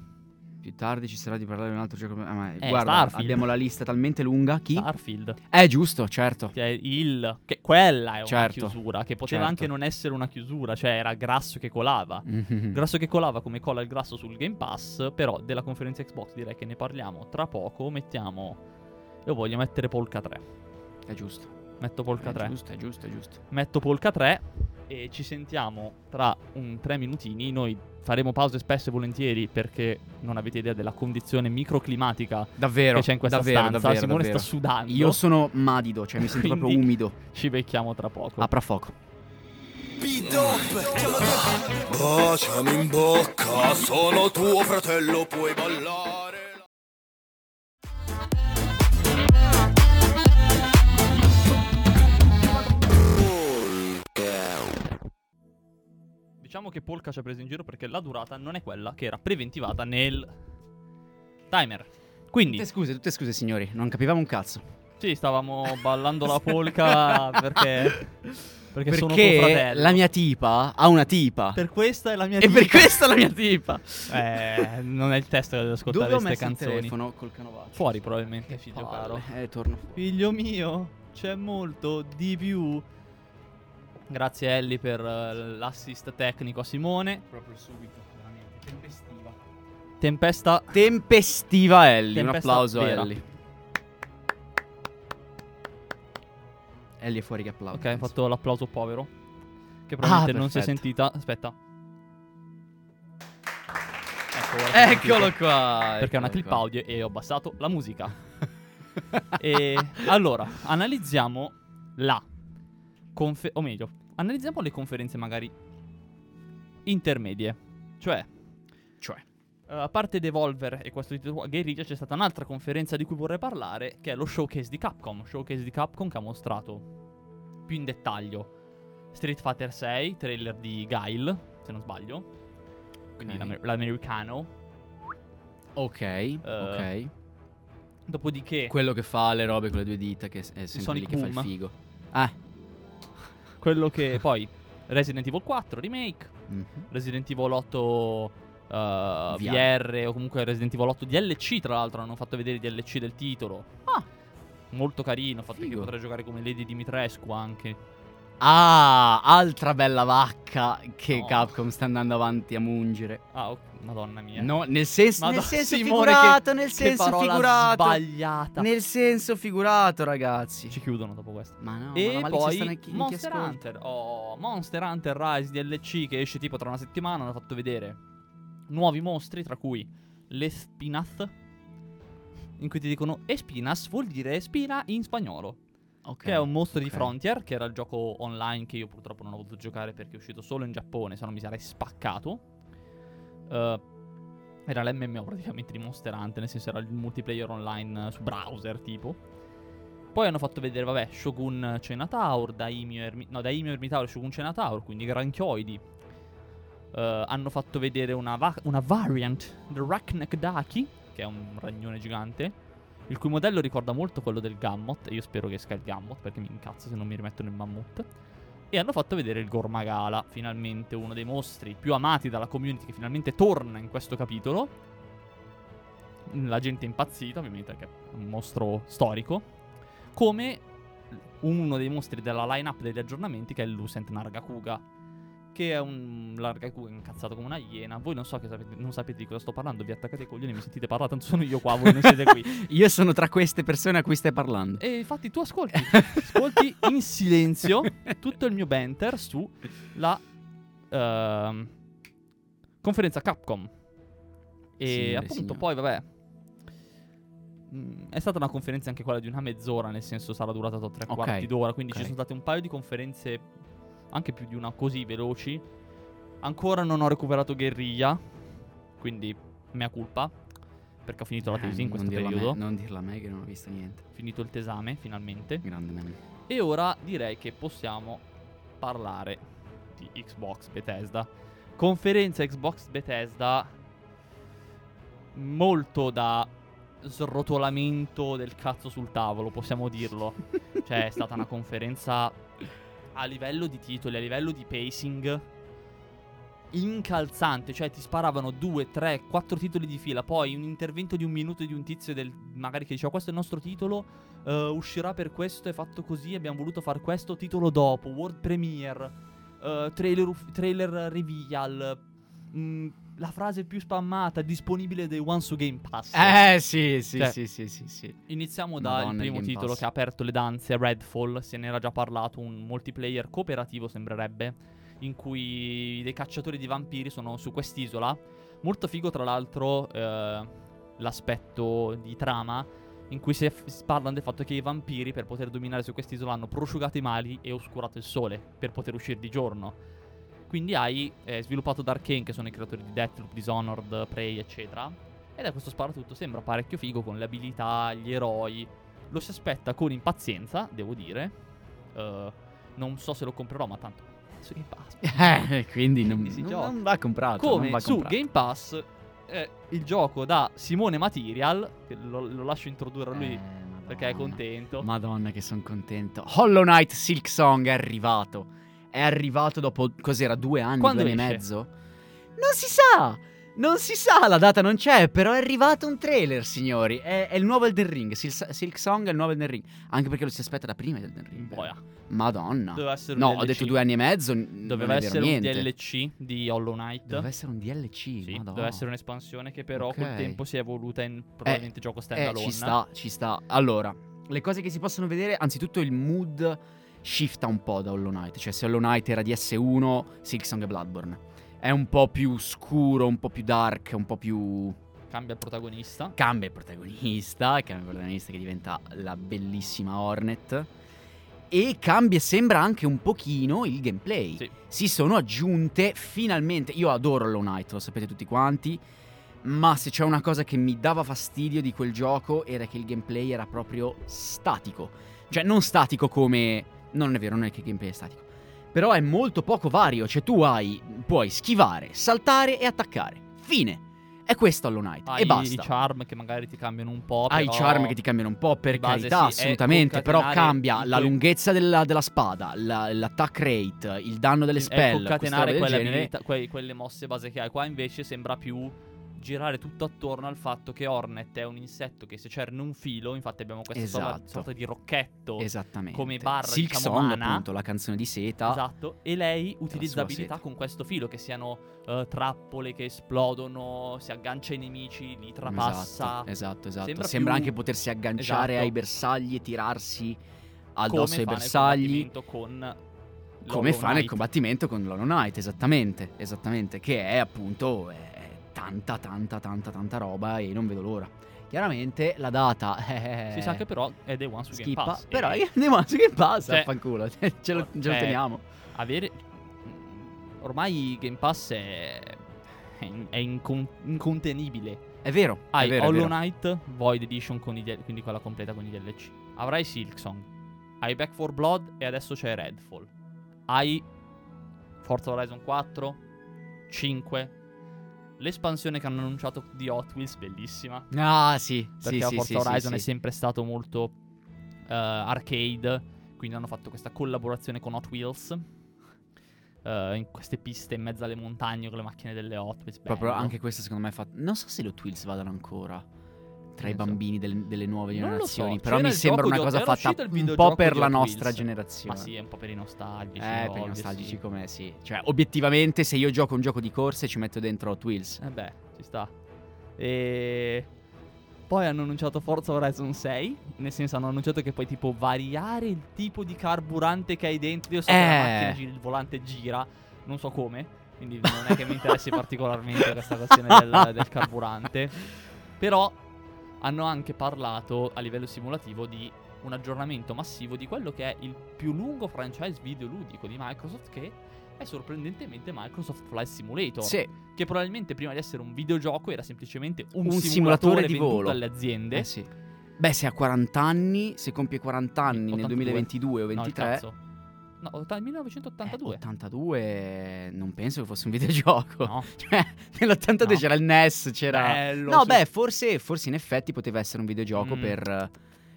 Più tardi ci sarà di parlare di un altro gioco. ah, ma Eh, guarda, Starfield. abbiamo la lista talmente lunga. Chi? Starfield. Eh, giusto, certo. Cioè, il che quella è una Certo. chiusura che poteva Certo. anche non essere una chiusura, cioè era grasso che colava. Mhm. Grasso che colava come cola il grasso sul Game Pass, però della conferenza Xbox direi che ne parliamo tra poco. Mettiamo io voglio mettere Polka 3. È giusto. Metto Polka È 3. giusto, è giusto, è giusto. Metto Polka 3 e ci sentiamo tra un 3 minutini. Noi faremo pause spesso e volentieri perché non avete idea della condizione microclimatica Davvero. che c'è in questa davvero, stanza. davvero, Simone davvero. sta sudando. Io sono madido, cioè mi sento proprio umido. Ci becchiamo tra poco. Apra fuoco. Baciami in bocca, sono tuo fratello, puoi ballare. Diciamo che Polka ci ha preso in giro perché la durata non è quella che era preventivata nel timer. Quindi, Tutte scuse, tutte scuse, signori. Non capivamo un cazzo. sì, stavamo ballando la polka perché. Perché, sono tuo Perché fratello. la mia tipa ha una tipa. Per questa è la mia E per tipa. questa è la mia tipa. Eh, non è il testo ad ascoltare Dove ho queste messo il canzoni. telefono col canovaccio? Fuori, probabilmente, figlio Palle. caro. Eh, torno fuori. Figlio mio, c'è molto di più. Grazie Ellie per eh, l'assist tecnico a Simone. Proprio subito, veramente. Tempestiva. Tempesta Tempestiva Ellie. Un Tempesta applauso a vera. Ellie. Ellie è fuori che applauso. Ok, hai fatto l'applauso povero. Che probabilmente non si è Ah, sentita. Aspetta. Ecco, Eccolo qua. Perché è una clip qua. audio e ho abbassato la musica. e allora, analizziamo la confe- o meglio, analizziamo le conferenze magari intermedie. Cioè, Cioè, eh, a parte Devolver e questo titolo qua, Guerrilla, c'è stata un'altra conferenza di cui vorrei parlare, che è lo showcase di Capcom. Showcase di Capcom che ha mostrato più in dettaglio Street Fighter 6, trailer di Guile, se non sbaglio. Quindi Ok. l'amer- l'americano. ok, Eh, ok. Dopodiché, Quello che fa le robe con le due dita, che è sempre Sonic lì che fa il figo. Ah. Quello che poi Resident Evil 4 remake, mhm. Resident Evil 8 eh, VR. VR o comunque Resident Evil 8 DLC, tra l'altro hanno fatto vedere i DLC del titolo. Ah. Molto carino, fatto che Figo. potrei giocare come Lady Dimitrescu anche. Ah, altra bella vacca che No. Capcom sta andando avanti a mungere. Ah, ok, madonna mia. No, nel senso, nel Madonna, senso Simone, figurato, che- nel senso figurato. sbagliata. Nel senso figurato, ragazzi. Ci chiudono dopo questo. Ma no, e ma poi nel chi- in Monster. Hunter. Oh, Monster Hunter Rise DLC che esce tipo tra una settimana. Hanno fatto vedere nuovi mostri, tra cui l'Espinath. In cui ti dicono Espinas vuol dire spina in spagnolo. Ok, Che è un mostro di ok. Frontier, che era il gioco online che io purtroppo non ho potuto giocare perché è uscito solo in Giappone, se no mi sarei spaccato. Eh, era l'MMO praticamente di Monster Hunter, nel senso era il multiplayer online eh, su browser tipo. Poi hanno fatto vedere, vabbè, Shogun Cenataur, Daimyo, Ermi- no, Daimyo Ermitaur e Shogun Cenataur, quindi granchioidi. Eh, hanno fatto vedere una, va- una variant del Raknek Daki, che è un ragnone gigante, il cui modello ricorda molto quello del Gammot, e io spero che esca il Gammot, perché mi incazzo se non mi rimettono il Mammut. E hanno fatto vedere il Gormagala, finalmente uno dei mostri più amati dalla community che finalmente torna in questo capitolo. La gente è impazzita, ovviamente, perché è un mostro storico. Come uno dei mostri della line-up degli aggiornamenti, che è il Lucent Nargacuga. Che è un Nargacuga incazzato come una iena. Voi non so che sapete, non sapete di cosa sto parlando, vi attaccate ai coglioni, mi sentite parlare, tanto sono io qua, voi non siete qui. Io sono tra queste persone a cui stai parlando. E infatti tu ascolti, ascolti in silenzio tutto il mio banter su la ehm, conferenza Capcom. E Signore, appunto signore. poi vabbè. mm, È stata una conferenza anche quella di una mezz'ora, nel senso sarà durata tre Ok, quarti d'ora, quindi ok. ci sono state un paio di conferenze anche più di una così veloci. Ancora non ho recuperato Guerriglia, quindi mea culpa, perché ho finito la Eh, tesi in questo periodo. Me, non dirla a me che non ho visto niente. Finito il tesame, finalmente. Grande man. E ora direi che possiamo parlare di Xbox Bethesda. Conferenza Xbox Bethesda molto da srotolamento del cazzo sul tavolo, possiamo dirlo. cioè, è stata una conferenza a livello di titoli, a livello di pacing incalzante, cioè ti sparavano due, tre, quattro titoli di fila, poi un intervento di un minuto di un tizio del, magari che diceva questo è il nostro titolo, uh, uscirà per questo, è fatto così, abbiamo voluto fare questo, titolo dopo, world premiere, uh, trailer, trailer reveal, mh, la frase più spammata, disponibile day one su Game Pass. Eh sì, sì, Cioè, sì, sì, sì, sì. Iniziamo dal primo Game titolo Pass. che ha aperto le danze, Redfall, se ne era già parlato, un multiplayer cooperativo sembrerebbe, in cui dei cacciatori di vampiri sono su quest'isola. Molto figo tra l'altro eh, l'aspetto di trama in cui si, si parla del fatto che i vampiri per poter dominare su quest'isola hanno prosciugato i mali e oscurato il sole per poter uscire di giorno. Quindi hai eh, sviluppato da Arkane, che sono i creatori di Deathloop, Dishonored, Prey, eccetera. Ed è questo sparatutto, sembra parecchio figo con le abilità, gli eroi. Lo si aspetta con impazienza, devo dire. Eh, non so se lo comprerò, ma tanto su Game Pass. Eh, quindi non, si non- gioca. non va comprato. Come va su comprato. Game Pass è il gioco da Simone Material, che lo, lo lascio introdurre a lui Eh, perché è contento. Madonna che sono contento. Hollow Knight Silk Song è arrivato. È arrivato dopo, cos'era, due anni, Quando due anni e mezzo? Non si sa! Non si sa, la data non c'è, però è arrivato un trailer, signori. È, è il nuovo Elden Ring. Sil- Silk Song è il nuovo Elden Ring. Anche perché lo si aspetta da prima Elden Ring. Boia. Madonna. Doveva essere un No, DLC. ho detto due anni e mezzo. n- Doveva essere un. DLC di Hollow Knight. Doveva essere un DLC. Sì, Madonna. doveva essere un'espansione che però Ok. col tempo si è evoluta in probabilmente gioco Eh, standalone. ci sta, ci sta. Allora, le cose che si possono vedere, anzitutto il mood shifta un po' da Hollow Knight. Cioè, se Hollow Knight era DS1, Silksong e Bloodborne. È un po' più scuro, un po' più dark, un po' più... Cambia il protagonista. Cambia il protagonista, cambia il protagonista che diventa la bellissima Hornet. E cambia, sembra anche un pochino il gameplay. Sì. Si sono aggiunte finalmente. Io adoro Hollow Knight, lo sapete tutti quanti. Ma se c'è una cosa che mi dava fastidio di quel gioco era che il gameplay era proprio statico. Cioè, non statico come. Non è vero, non è che il gameplay è statico. Però è molto poco vario. Cioè, tu hai. Puoi schivare, saltare e attaccare. Fine. È questo Hollow Knight. Hai e basta. i charm che magari ti cambiano un po'. Hai i charm che ti cambiano un po', per carità, sì, è assolutamente. Però cambia la lunghezza della, della spada, la- l'attack rate, il danno delle È spell. roba concatenare quelle, abilità- quei- quelle mosse base che hai. Qua invece sembra più girare tutto attorno al fatto che Hornet è un insetto che se cerne un filo, infatti abbiamo questa sorta- Esatto. sorta di rocchetto. Esattamente. come barra, Silk diciamo, Song, mana. appunto, la canzone di Seta. Esatto, e lei utilizza abilità con questo filo, che siano eh, trappole che esplodono, si aggancia ai nemici, li trapassa. Esatto, esatto, esatto. Sembra Sembra, più- anche potersi agganciare Esatto. ai bersagli e tirarsi come addosso ai fa nel bersagli. con Come fa nel combattimento con Hollow Knight, esattamente, esattamente, che è appunto è tanta, tanta, tanta, tanta roba e non vedo l'ora. Chiaramente la data eh, Si sa che però è Day One su Game Pass. però e andiamo su Game Pass, Cioè, affanculo, ce lo, ce lo cioè, teniamo. avere ormai Game Pass è è, in- è incon- incontenibile. È vero, Hai è vero, è Hollow. Knight Void Edition DL quindi quella completa con i DLC. Avrai Silksong. Hai Back 4 Blood e adesso c'è Redfall. Hai Forza Horizon 4, 5. L'espansione che hanno annunciato di Hot Wheels, bellissima. Ah, sì, Perché sì, Forza sì, Horizon sì, è sempre stato molto eh, arcade. Quindi hanno fatto questa collaborazione con Hot Wheels. eh, in queste piste in mezzo alle montagne con le macchine delle Hot Wheels. Proprio anche questo secondo me è fatto... Non so se le Twills vadano ancora tra i so. bambini del- delle nuove lo so, generazioni, però mi sembra una cosa fatta un po' per la nostra generazione. Ma sì, è un po' per i nostalgici. Eh, per i nostalgici sì. come sì. Cioè, obiettivamente, se io gioco un gioco di corse, ci metto dentro Wheels. Eh beh, ci sta. E poi hanno annunciato Forza Horizon 6, nel senso hanno annunciato che puoi tipo variare il tipo di carburante che hai dentro. Io so che la Eh. macchina il volante gira, non so come, quindi non è che mi interessi particolarmente questa questione del, del carburante. Però hanno anche parlato a livello simulativo di un aggiornamento massivo di quello che è il più lungo franchise videoludico di Microsoft che è sorprendentemente Microsoft Flight Simulator Sì, che probabilmente prima di essere un videogioco era semplicemente un, Un simulatore, simulatore di volo. alle aziende. eh sì. Beh, se ha 40 anni, se compie 40 anni nel 82. 2022 o No, il 23, cazzo. No, otta- 1982. Eh, 82 non penso che fosse un videogioco. No. Cioè, nell'82 No. c'era il NES, c'era... Bello, no, su- beh, forse, forse in effetti poteva essere un videogioco Mm. per,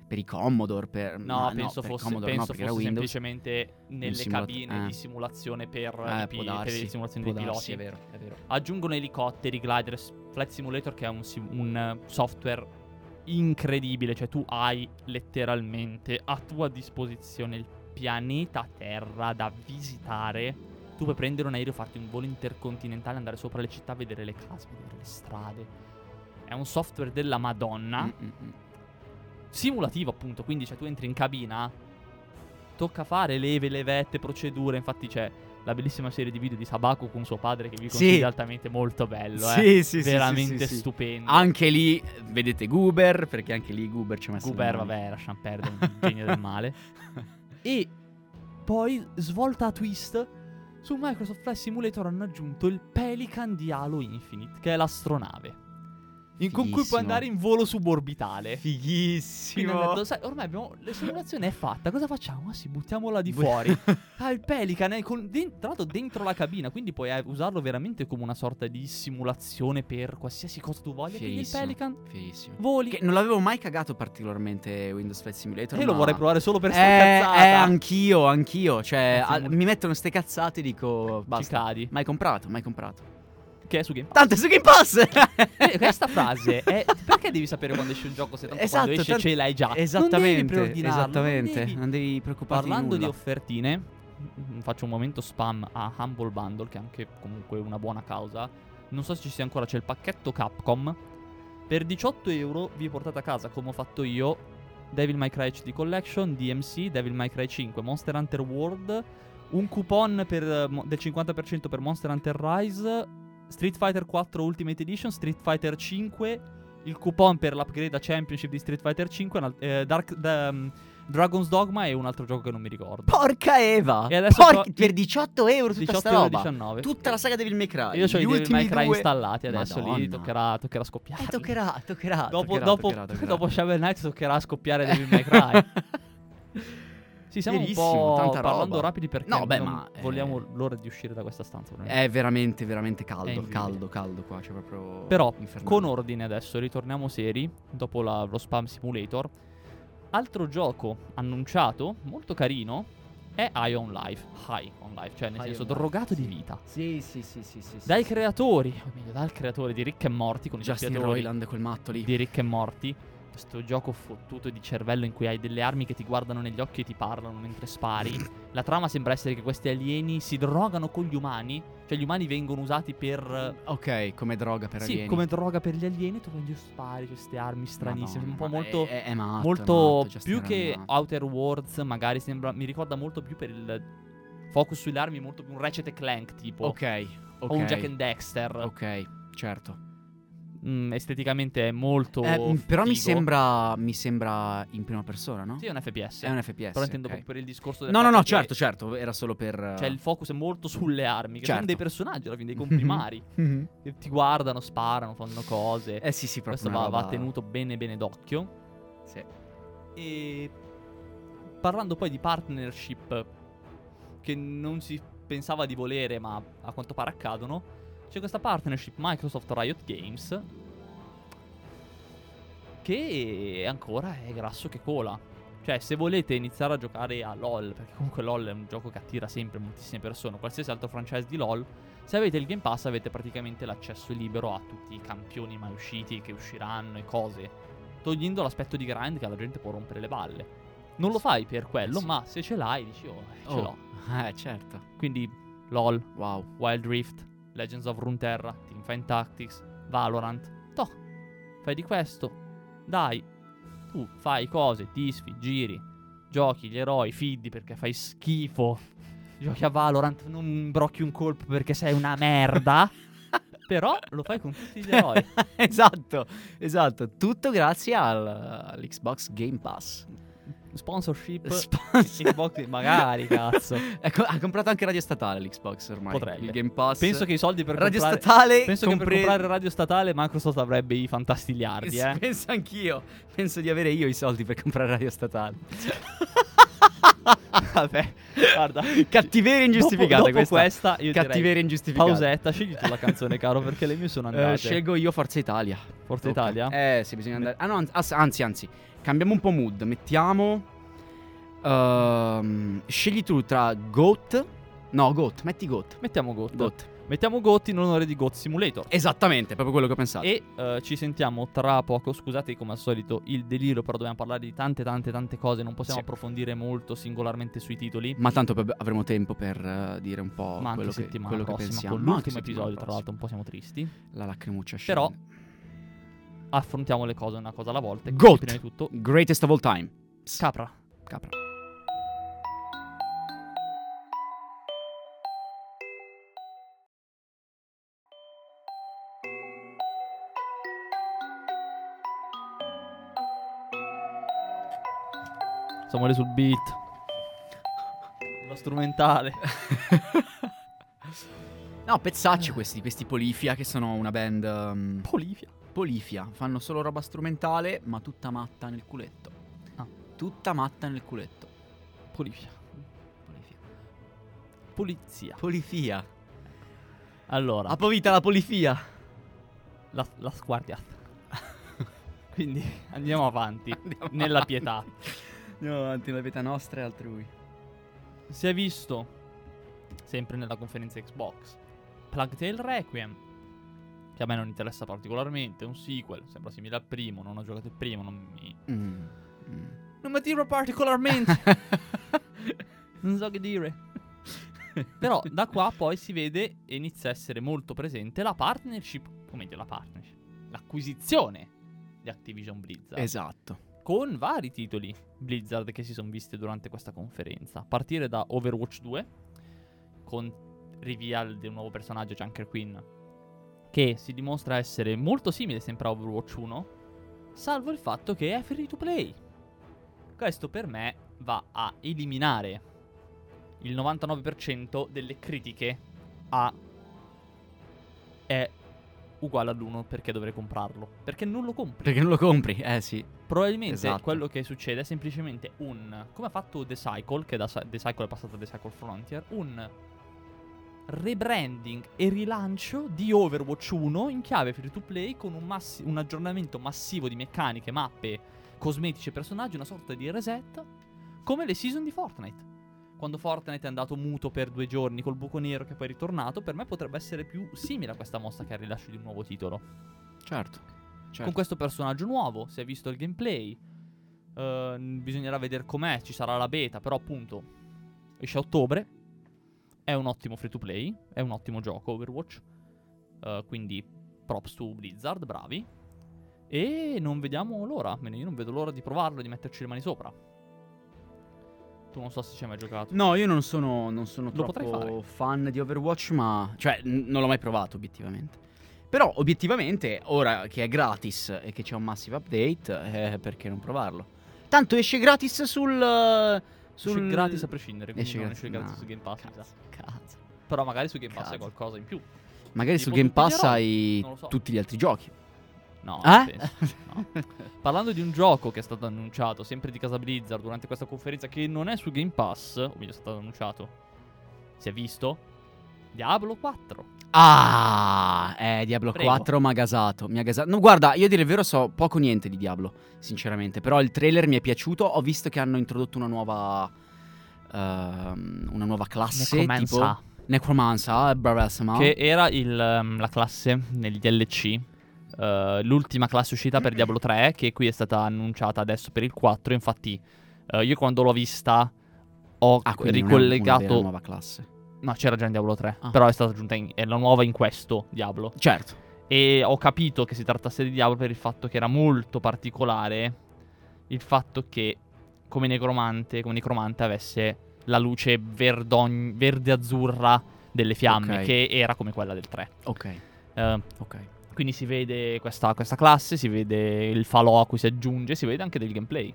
per i Commodore, per... No, penso per fosse, Commodore penso no, fosse Windows. semplicemente nelle simulat- cabine eh. di simulazione per, Eh, i può pi- per darsi, le simulazioni dei piloti. darsi, è vero, è vero. Aggiungono elicotteri, glider, Flight Simulator che è un, sim- un eh, software incredibile, cioè tu hai letteralmente a tua disposizione il pianeta Terra da visitare. Tu puoi prendere un aereo, farti un volo intercontinentale, andare sopra le città, vedere le case, vedere le strade. È un software della Madonna. Mm, mm, mm. simulativo appunto, quindi cioè tu entri in cabina, tocca fare leve, levette, procedure, infatti c'è la bellissima serie di video di Sabaku con suo padre che vi Sì. consiglio altamente molto bello, eh. Sì, sì, sì, veramente sì, sì, sì. stupendo. Anche lì eh, vedete Goober, perché anche lì Goober ci ha messo mani. vabbè, lasciamo perdere, un genio del male. E poi, svolta a twist, su Microsoft Flight Simulator hanno aggiunto il Pelican di Halo Infinite, che è l'astronave. In- con cui puoi andare in volo suborbitale. Quindi Fighissimo. hanno detto, sai, ormai abbiamo, la simulazione è fatta, cosa facciamo? Ah sì, buttiamola di fuori. ah, il Pelican è con- den- tra l'altro dentro la cabina, quindi puoi eh, usarlo veramente come una sorta di simulazione per qualsiasi cosa tu voglia. Quindi il Fierissimo. Pelican, Fighissimo. voli. Che non l'avevo mai cagato particolarmente Windows Flight Simulator. E io lo ma- vorrei provare solo per sta Eh, cazzata. eh, anch'io, anch'io. Cioè, al- simul- mi mettono ste cazzate e dico Ci basta. cadi. Mai comprato, mai comprato. Che è su Game Pass. Tanto è su Game Pass. Eh, questa frase è perché devi sapere quando esce un gioco se tanto Esatto, quando esce tant- ce l'hai già. Non devi Esattamente, non esattamente. devi. Non devi preoccuparti Parlando di di offertine, faccio un momento spam a Humble Bundle, che è anche comunque una buona causa. Non so se ci sia ancora, c'è il pacchetto Capcom. Per 18 euro vi portate a casa, come ho fatto io, Devil May Cry HD Collection, DMC, Devil May Cry 5, Monster Hunter World, un coupon per, del 50% per Monster Hunter Rise, Street Fighter 4 Ultimate Edition, Street Fighter 5, il coupon per l'upgrade a Championship di Street Fighter 5, un al- eh, Dark, da- mm, Dragon's Dogma e un altro gioco che non mi ricordo. Porca Eva. E adesso Porca- c'ho- per 18 euro tutta 18 sta euro roba. 19. Tutta la saga Devil May Cry. Io ho i Devil May Cry due- installati adesso, lì Madonna. toccherà, toccherà scoppiare. Eh, toccherà, toccherà. dopo, toccherà, dopo, toccherà, toccherà. dopo Shovel Knight toccherà scoppiare Devil May Cry. Sì, siamo un Bellissimo, po' tanta parlando rapidi perché No, beh, ma, eh, vogliamo l'ora di uscire da questa stanza. veramente. È veramente, veramente caldo. Caldo, caldo qua. C'è proprio. Però, infernale. con ordine adesso, ritorniamo seri, dopo la- lo Spam Simulator. Altro gioco annunciato, molto carino, è High on Life. High on Life, cioè nel High senso on Life, drogato di sì. vita. Sì, sì, sì, sì. sì Dai sì. creatori, o meglio, dal creatore di Rick e Morty, con Justin Roiland, quel matto lì. di Rick e Morty. Questo gioco fottuto di cervello in cui hai delle armi che ti guardano negli occhi e ti parlano mentre spari. La trama sembra essere che questi alieni si drogano con gli umani. Cioè gli umani vengono usati per... Ok, come droga per sì, alieni. come droga per gli alieni. Tu prendi spari queste armi stranissime. Madonna, un po' molto... È, è, matto, molto è matto, Justin più che matto. Outer Worlds magari sembra... Mi ricorda molto più per il focus sulle armi, molto più un Ratchet Clank tipo. Ok, ok. O un Jack and Dexter. Ok, certo. Mm, esteticamente è molto... Eh, m- però mi sembra, mi sembra in prima persona, no? Sì, è un FPS. È un FPS. Però intendo ok. proprio per il discorso del No, no, no, certo, certo. Era solo per. Cioè, il focus è molto sulle armi, che sono Certo. dei personaggi alla fine, dei comprimari. Mhm. che ti guardano, sparano, fanno cose. Eh sì, sì, proprio. Questo va, va tenuto bene bene d'occhio. Sì. E parlando poi di partnership che non si pensava di volere, ma a quanto pare accadono, c'è questa partnership Microsoft Riot Games che ancora è grasso che cola. Cioè, se volete iniziare a giocare a LoL, perché comunque LoL è un gioco che attira sempre moltissime persone, qualsiasi altro franchise di LoL, se avete il Game Pass avete praticamente l'accesso libero a tutti i campioni mai usciti, che usciranno e cose, togliendo l'aspetto di grind che alla gente può rompere le balle. Non lo fai per quello, sì. ma se ce l'hai dici, oh, eh, ce Oh, l'ho. Eh, certo. Quindi LoL, Wow. Wild Rift, Legends of Runeterra, Teamfight Tactics, Valorant. Toh, fai di questo. Dai, tu fai cose, disfi, giri, giochi gli eroi, fiddi perché fai schifo. Giochi a Valorant, non brocchi un colpo perché sei una merda. Però lo fai con tutti gli eroi. esatto, esatto. Tutto grazie al, all'Xbox Game Pass. Sponsorship. Sponsor- Xbox, magari, cazzo. Ecco, ha comprato anche Radio Statale l'Xbox ormai. Potrebbe. Il Game Pass. Penso che i soldi per Radio comprare... Statale Penso che per compre- comprare radio statale Microsoft avrebbe i fantastiliardi, eh. Penso anch'io. Penso di avere io i soldi per comprare Radio Statale. Vabbè. Guarda, Cattiveria ingiustificata dopo, dopo questa. questa. Cattiveria ingiustificata. pausetta, scegli tu la canzone, caro, perché le mie sono Eh, andate. scelgo io Forza Italia. Forza Ok. Italia? Eh, sì, bisogna andare. Ah, no, anzi, anzi, anzi. Cambiamo un po' mood. Mettiamo. ehm, scegli tu tra Goat. No, Goat, metti Goat. Mettiamo Goat. Goat. Mettiamo Goat in onore di Goat Simulator. Esattamente, proprio quello che ho pensato. E eh, ci sentiamo tra poco. Scusate, come al solito, il delirio, però dobbiamo parlare di tante, tante, tante cose. Non possiamo Sì. approfondire molto singolarmente sui titoli. Ma tanto avremo tempo per eh, dire un po' Ma quello, che, settimana quello che prossima, pensiamo. con l'ultimo episodio, tra prossima. l'altro, un po' siamo tristi. La lacrimuccia Però- scende. Affrontiamo le cose una cosa alla volta. Goat. Prima di tutto, Greatest of all time. Capra. Capra. Samuele sul beat. Lo strumentale. No, pezzacci questi, questi Polifia che sono una band um, Polifia. Polifia, fanno solo roba strumentale, ma tutta matta nel culetto. Ah. Tutta matta nel culetto. Polifia. Polifia. Polizia. Polifia. Allora, Apovita la polifia. la, la sguardiata. Quindi andiamo avanti. Andiamo nella avanti. pietà. Andiamo avanti nella vita nostra e altrui. Si è visto, sempre nella conferenza Xbox, Plague Tale Requiem, che a me non interessa particolarmente, un sequel, sembra simile al primo, non ho giocato il primo, non mi... Mm. Mm. Non mi attira particolarmente, non so che dire. Però da qua poi si vede e inizia a essere molto presente la partnership, come dire la partnership, l'acquisizione di Activision Blizzard. esatto. con vari titoli Blizzard che si sono visti durante questa conferenza. A partire da Overwatch 2, con reveal di un nuovo personaggio, Junker Queen, che si dimostra essere molto simile sempre a Overwatch 1, salvo il fatto che è free to play. Questo per me va a eliminare il 99% delle critiche a è uguale all'1 perché dovrei comprarlo. Perché non lo compri. Perché non lo compri? Eh sì. Probabilmente Esatto. quello che succede è semplicemente un. Come ha fatto The Cycle, che da The Cycle è passato a The Cycle Frontier, un rebranding e rilancio di Overwatch 1 in chiave free to play con un, massi- un aggiornamento massivo di meccaniche, mappe, cosmetici e personaggi, una sorta di reset, come le season di Fortnite. Quando Fortnite è andato muto per due giorni col buco nero che poi è ritornato, per me potrebbe essere più simile a questa mossa che al rilascio di un nuovo titolo Certo. certo. con questo personaggio nuovo, si è visto il gameplay. eh, bisognerà vedere com'è, ci sarà la beta, però appunto esce a ottobre. È un ottimo free to play, è un ottimo gioco Overwatch. eh, quindi props to Blizzard, bravi. E non vediamo l'ora, almeno io non vedo l'ora di provarlo di metterci le mani sopra. Tu non so se ci hai mai giocato. No, io non sono, non sono Lo troppo fan di Overwatch, ma... Cioè, n- non l'ho mai provato, obiettivamente. Però, obiettivamente, ora che è gratis e che c'è un massive update, eh, perché non provarlo? Tanto esce gratis sul... eh, sul... Gratis a prescindere, quindi Esce non gratis, esce gratis no. su Game Pass. Cazzo, cazzo. Però magari su Game Pass Cazzo. hai qualcosa in più. Magari Tipo su Game Pass hai so. tutti gli altri giochi. No, Eh? no. Parlando di un gioco che è stato annunciato sempre di casa Blizzard durante questa conferenza che non è su Game Pass, o meglio è stato annunciato, si è visto? Diablo 4. Ah, eh, Diablo Prego. 4 mi ha gasato, mi ha gasato. No, guarda, io a dire il vero so poco niente di Diablo, sinceramente. Però il trailer mi è piaciuto. Ho visto che hanno introdotto una nuova. ehm, una nuova classe. Necromancer. Tipo Necromancer, eh, bravissima. Che era il, ehm, la classe nel DLC. eh, l'ultima classe uscita per Diablo 3, che qui è stata annunciata adesso per il 4. Infatti, eh, io quando l'ho vista ho Ah, una ricollegato. vera nuova classe. No, c'era già in Diablo 3. Ah. Però è stata aggiunta in, è la nuova in questo Diablo. Certo. E ho capito che si trattasse di Diablo per il fatto che era molto particolare il fatto che come necromante, come necromante avesse la luce verdogn- verde-azzurra delle fiamme, Ok. che era come quella del 3. Ok, Eh, ok. quindi si vede questa, questa classe, si vede il falò a cui si aggiunge, si vede anche del gameplay.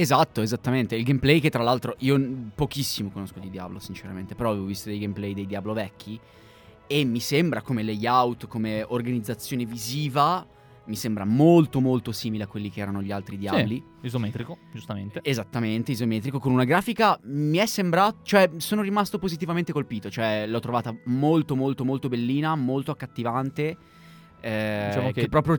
Esatto, esattamente. Il gameplay che tra l'altro io pochissimo conosco di Diablo, sinceramente, però avevo visto dei gameplay dei Diablo vecchi e mi sembra come layout, come organizzazione visiva mi sembra molto molto simile a quelli che erano gli altri Diabli. Isometrico, giustamente. Esattamente, isometrico, con una grafica mi è sembrato, cioè sono rimasto positivamente colpito, cioè l'ho trovata molto molto molto bellina, molto accattivante. Eh, Diciamo che... che- proprio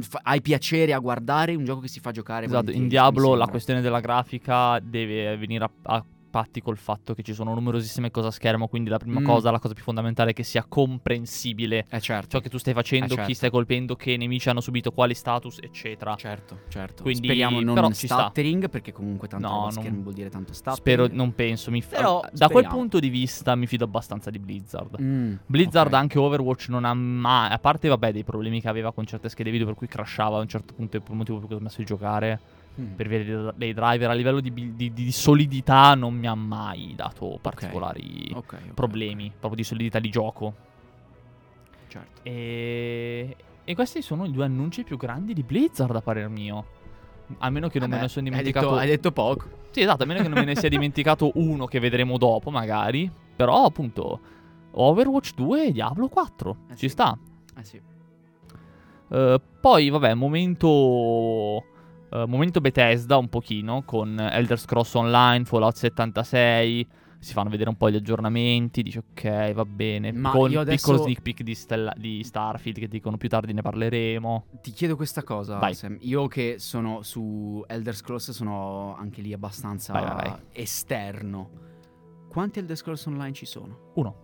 fa- hai piacere a guardare un gioco che si fa giocare Esatto, in Diablo la questione della grafica deve venire a, a patti col fatto che ci sono numerosissime cose a schermo, quindi la prima Mm. cosa, la cosa più fondamentale è che sia comprensibile Eh certo, ciò che tu stai facendo, Eh, certo. chi stai colpendo, che nemici hanno subito quali status, eccetera. certo, certo. Quindi- Speriamo non però ci sta. stuttering, perché comunque tanto No, non- schermi vuol dire tanto stuttering. Spero, non penso, mi f- Però da quel speriamo. punto di vista mi fido abbastanza di Blizzard. Mm, Blizzard ok. anche Overwatch non ha mai, a parte vabbè dei problemi che aveva con certe schede video per cui crashava a un certo punto è il motivo per cui ho smesso di giocare, Mm. per via dei, driver a livello di, di- di solidità non mi ha mai dato particolari Ok, ok, problemi, proprio di solidità di gioco. certo. E... e questi sono i due annunci più grandi di Blizzard a parer mio. A meno che non me Vabbè, ne sono hai dimenticato detto, hai detto poco. Sì, esatto, a meno che non me ne sia dimenticato uno che vedremo dopo, magari. Però, appunto, Overwatch 2 e Diablo 4. Eh Ci sì. sta. Eh sì. Eh, poi, vabbè, momento. Eh, momento Bethesda un pochino con Elder Scrolls Online, Fallout 76. Si fanno vedere un po' gli aggiornamenti. Dici, ok, va bene. Ma con un piccolo sneak peek di, Stella- di Starfield che dicono più tardi ne parleremo. Ti chiedo questa cosa, Vai. Sam. Io che sono su Elder Scrolls sono anche lì abbastanza Vai, vai, esterno. Quanti Elder Scrolls online ci sono? Uno.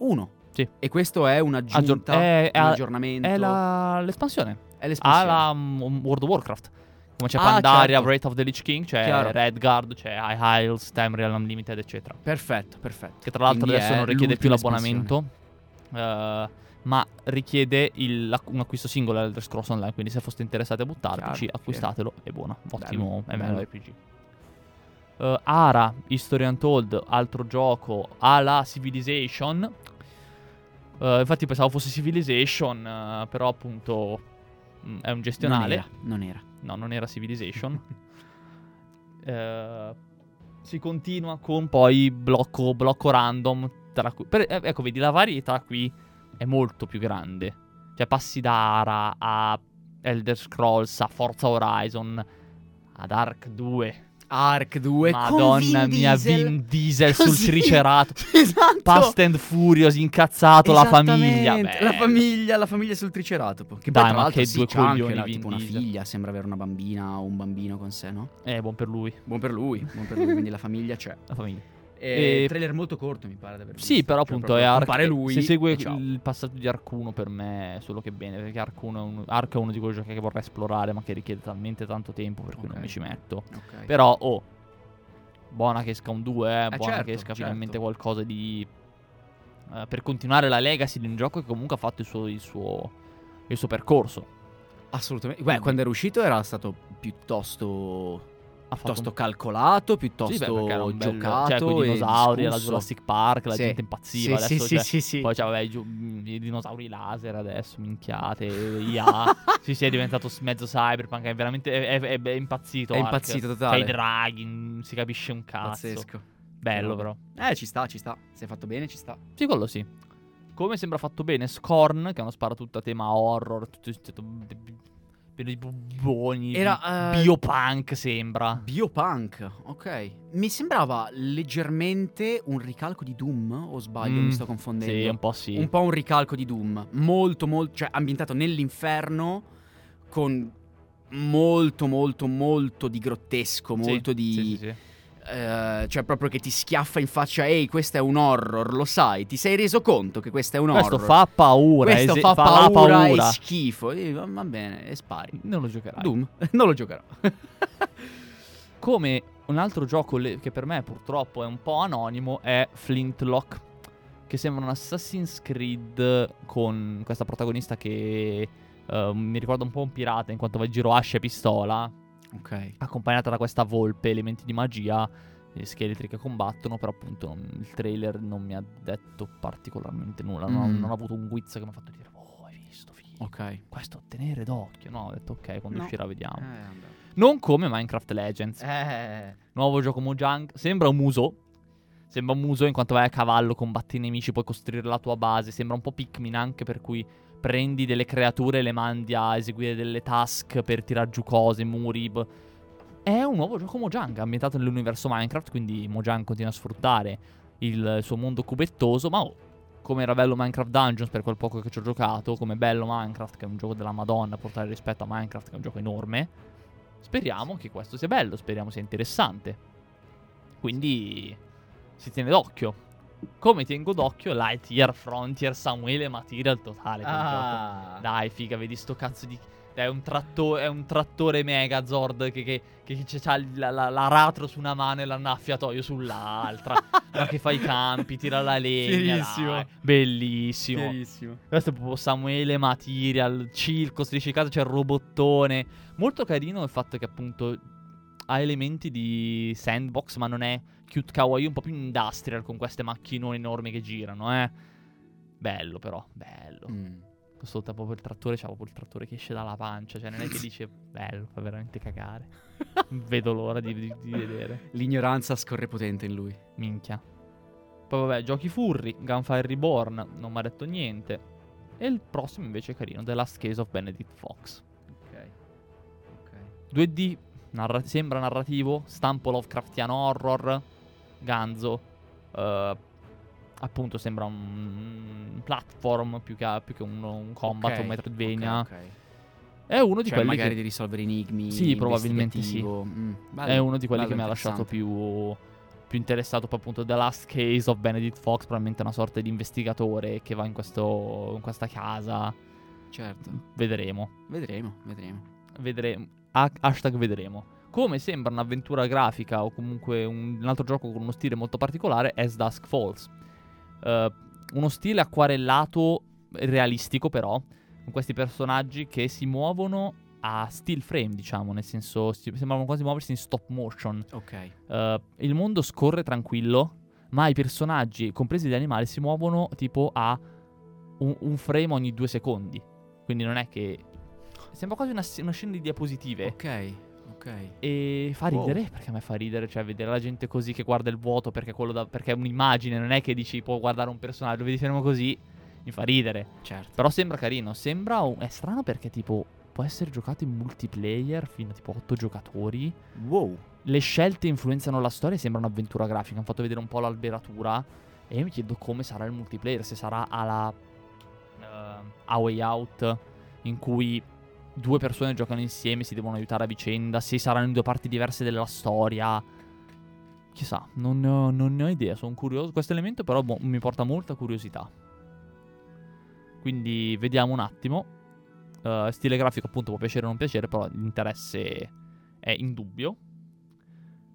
Uno. Sì. E questo è un'aggiunta, Aggior- è- è- un aggiornamento. È la- l'espansione. è l'espansione. alla mm, World of Warcraft. Come c'è Ah, Pandaria, certo. Breath of the Lich King, c'è Chiaro. Redguard, c'è High Isles, Tamriel Unlimited, eccetera. Perfetto, perfetto. Che tra l'altro Quindi adesso non richiede più l'abbonamento, eh, ma richiede il- un acquisto singolo Elder Scrolls Online. Quindi se foste interessati a buttarvici, Chiaro, acquistatelo, è buono. Ottimo Bello, MMORPG. Eh, Ara, History Untold, altro gioco alla Civilization. Eh, infatti pensavo fosse Civilization, eh, però appunto è un gestionale. Non era, non era. No, non era Civilization. Eh, si continua con poi blocco, blocco random. Cui, per- eh, ecco, vedi, la varietà qui è molto più grande. Cioè, passi da Ara a Elder Scrolls, a Forza Horizon, ad Ark 2. Ark 2 con Madonna Vin mia, Diesel. Vin Diesel sul Così. Triceratops. esatto. Fast and Furious, incazzato, la famiglia. Esattamente, La Beh, famiglia, la famiglia sul triceratopo. Che Dai, poi, tra ma che sì, due c'ha anche la- Vin tipo una Diesel. figlia, sembra avere una bambina o un bambino con sé, no? Eh, buon per lui, Buon per lui, buon per lui, quindi la famiglia c'è. la famiglia. E... E- trailer molto corto, mi pare di aver Sì, visto. però Cioè, appunto è Ark. lui. Se segue il passaggio di Ark 1 per me è solo che bene, perché Ark 1 è, un- Ark è uno di quei giochi che vorrei esplorare, ma che richiede talmente tanto tempo per cui non Ok. mi ci metto. Ok. Però, oh, buona che esca un 2, eh, buona certo, che esca certo. finalmente qualcosa di... eh, per continuare la legacy di un gioco che comunque ha fatto il suo, il suo, il suo percorso. Assolutamente. Beh, quando era uscito era stato piuttosto Ha fatto piuttosto calcolato, Sì, piuttosto beh, perché era un bello- giocato cioè, con i e dinosauri, la. Jurassic Park, la Sì. gente impazziva. Sì, adesso, sì, cioè, sì, sì, sì. Poi c'aveva i, giu- mm, i dinosauri laser adesso, minchiate, IA. sì, sì, è diventato mezzo cyberpunk, è veramente è, è- è impazzito. È Ark. impazzito totale. i draghi, non si capisce un cazzo. Pazzesco. Bello però. Eh, ci sta, ci sta. Se è fatto bene, ci sta. Sì, quello sì. Come sembra fatto bene Scorn, che è uno sparatutto a tema horror, tutto, tutto pieno di bubboni, Era, eh, biopunk sembra. Biopunk, ok. Mi sembrava leggermente un ricalco di Doom, o sbaglio, Mm, mi sto confondendo. Sì, un po' sì. Un po' un ricalco di Doom. Molto, molto, cioè ambientato nell'inferno con molto, molto, molto di grottesco, Sì, molto di... sì, sì, eh, cioè proprio che ti schiaffa in faccia, ehi, questo è un horror, lo sai, ti sei reso conto che questo è un Questo horror. fa paura, Questo ese- fa, paura, paura. e schifo. E va bene, e spari. Non lo giocherai. Doom, non lo giocherò. Come un altro gioco le- che per me purtroppo è un po' anonimo è Flintlock, che sembra un Assassin's Creed con questa protagonista che eh, mi ricorda un po' un pirata in quanto va in giro ascia e pistola, ok. accompagnata da questa volpe, elementi di magia e scheletri che combattono, però appunto non- il trailer non mi ha detto particolarmente nulla, non, ho, Mm. non ho avuto un guizzo che mi ha fatto dire "Oh, hai visto, figo, Ok. questo tenere d'occhio". No, ho detto "Ok, quando No. uscirà vediamo". Eh. Non come Minecraft Legends. Eh, Nuovo gioco Mojang. Sembra un muso. Sembra un muso in quanto vai a cavallo, combatti i nemici, puoi costruire la tua base. Sembra un po' Pikmin anche per cui prendi delle creature e le mandi a eseguire delle task per tirar giù cose, muri. b- È un nuovo gioco Mojang ambientato nell'universo Minecraft, quindi Mojang continua a sfruttare il suo mondo cubettoso, ma oh, come era bello Minecraft Dungeons per quel poco che ci ho giocato, come bello Minecraft che è un gioco della Madonna, portare rispetto a Minecraft che è un gioco enorme, speriamo che questo sia bello, speriamo sia interessante. Quindi si tiene d'occhio. Come tengo d'occhio Lightyear, Frontier, Samuele Material totale. Ah. Dai, figa, vedi sto cazzo di. È un, tratto- è un trattore Megazord che, che, che, che c'ha la, la- l'aratro su una mano e l'annaffiatoio sull'altra. ma che fa i campi, tira la legna. Dai. Bellissimo. Fierissimo. Questo è proprio Samuele Material, Circo, se dici caso c'è il robottone. Molto carino il fatto che appunto ha elementi di sandbox, ma non è cute kawaii, un po' più industrial con queste macchinone enormi che girano, eh. Bello però, bello. Mm. Ascolta proprio il trattore, c'ha proprio il trattore che esce dalla pancia, cioè non è che dice bello, fa veramente cagare. Vedo l'ora di, di- di vedere. L'ignoranza scorre potente in lui. Minchia. Poi vabbè, giochi furri, Gunfire Reborn, non mi ha detto niente. E il prossimo invece è carino, The Last Case of Benedict Fox. Ok. Ok. 2D, narra- sembra narrativo, stampo Lovecraftiano horror, ganzo. eh, appunto sembra un platform più che, più che un, un combat, un Metroidvania. Ok, ok. È uno di Cioè, quelli magari che... di risolvere enigmi. Sì, probabilmente sì. Mm, bello, È uno di quelli che mi ha lasciato più, più interessato poi appunto The Last Case of Benedict Fox, probabilmente una sorta di investigatore che va in, questo, in questa casa. Certo. Vedremo. Vedremo, vedremo. Vedremo. Ha- hashtag vedremo. Come sembra un'avventura grafica o comunque un, un altro gioco con uno stile molto particolare è Dusk Falls. Eh, uno stile acquarellato realistico però, con questi personaggi che si muovono a still frame, diciamo, nel senso sembrano quasi muoversi in stop motion. Ok. Eh, il mondo scorre tranquillo, ma i personaggi, compresi gli animali, si muovono tipo a un, un frame ogni due secondi. Quindi non è che. Sembra quasi una, una scena di diapositive. Ok. Ok. E fa Wow. ridere, perché a me fa ridere, cioè vedere la gente così che guarda il vuoto perché, quello da- perché è un'immagine, non è che dici può guardare un personaggio, vedi fermo così, mi fa ridere. Certo. Però sembra carino, sembra un- è strano perché tipo può essere giocato in multiplayer fino a tipo 8 giocatori. Wow. Le scelte influenzano la storia sembra un'avventura grafica. Hanno fatto vedere un po' l'alberatura e io mi chiedo come sarà il multiplayer, se sarà alla eh, A Way Out in cui due persone giocano insieme, si devono aiutare a vicenda, se saranno in due parti diverse della storia. Chissà, non ne ho, non ne ho idea, sono curioso. Questo elemento però boh, mi porta molta curiosità. Quindi vediamo un attimo. Eh, stile grafico appunto può piacere o non piacere, però l'interesse è indubbio.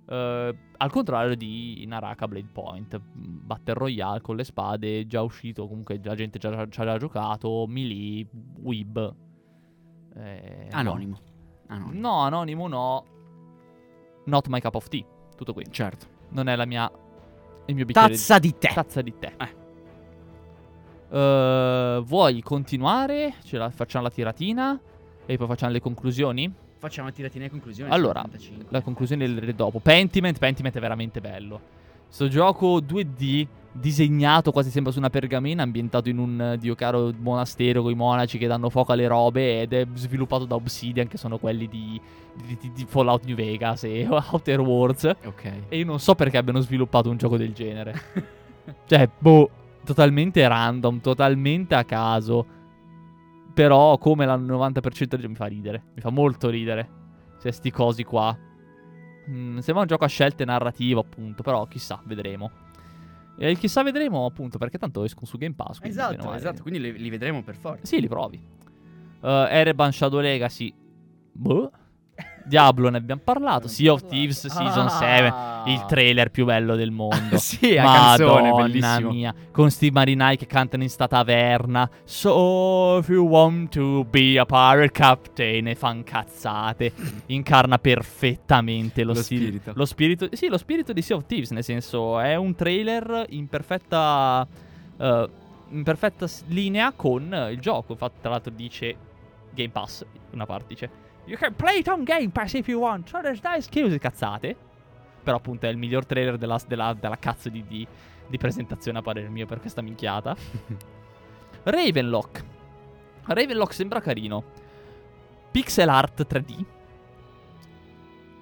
Eh, al contrario di Naraka Blade Point, Battle Royale con le spade, già uscito, comunque la gente già, ha già giocato, Melee, Weeb. Eh, Anonimo. Anonimo. No. no, anonimo no. Not my cup of tea. Tutto qui. Certo. Non è la mia. Il mio bicchiere Tazza di tè. di tazza di tè. Eh. Eh, vuoi continuare? Ce la, facciamo la tiratina e poi facciamo le conclusioni? Facciamo tiratina e conclusioni. Allora, 75. La conclusione le dopo. Pentiment, Pentiment è veramente bello. Sto gioco 2D disegnato quasi sembra su una pergamena, ambientato in un eh, dio caro monastero con i monaci che danno fuoco alle robe ed è sviluppato da Obsidian che sono quelli di, di- di- di Fallout New Vegas e Outer Worlds. Ok. E io non so perché abbiano sviluppato un gioco del genere. cioè, boh, totalmente random, totalmente a caso. Però, come il 90% del gioco mi fa ridere. Mi fa molto ridere. Cioè, sti cosi qua. Mm, sembra un gioco a scelte narrative, appunto. Però, chissà, vedremo. E chissà, vedremo, appunto, perché tanto escono su Game Pass. quindi Esatto, esatto. Quindi li, li vedremo per forza. Sì, li provi. Uh, Ereban Shadow Legacy. Boh. Diablo ne abbiamo parlato. Sea of Thieves Season 7. Il trailer più bello del mondo. Ah. sì, a canzone, Madonna bellissimo. mia. Con Steve Marinai che cantano in sta taverna. So if you want to be a pirate captain e fan cazzate. Incarna perfettamente lo, Lo stile- spirito. Lo spirito. Sì, lo spirito di Sea of Thieves. Nel senso, è un trailer in perfetta. eh, in perfetta linea con il gioco. Infatti, tra l'altro, dice Game Pass. Una parte dice. You can play it on Game Pass if you want. So there's nice skills cazzate. Però appunto è il miglior trailer della, della- della cazzo di, di- di presentazione a parere mio per questa minchiata. Ravenlock. Ravenlock sembra carino. Pixel art 3D.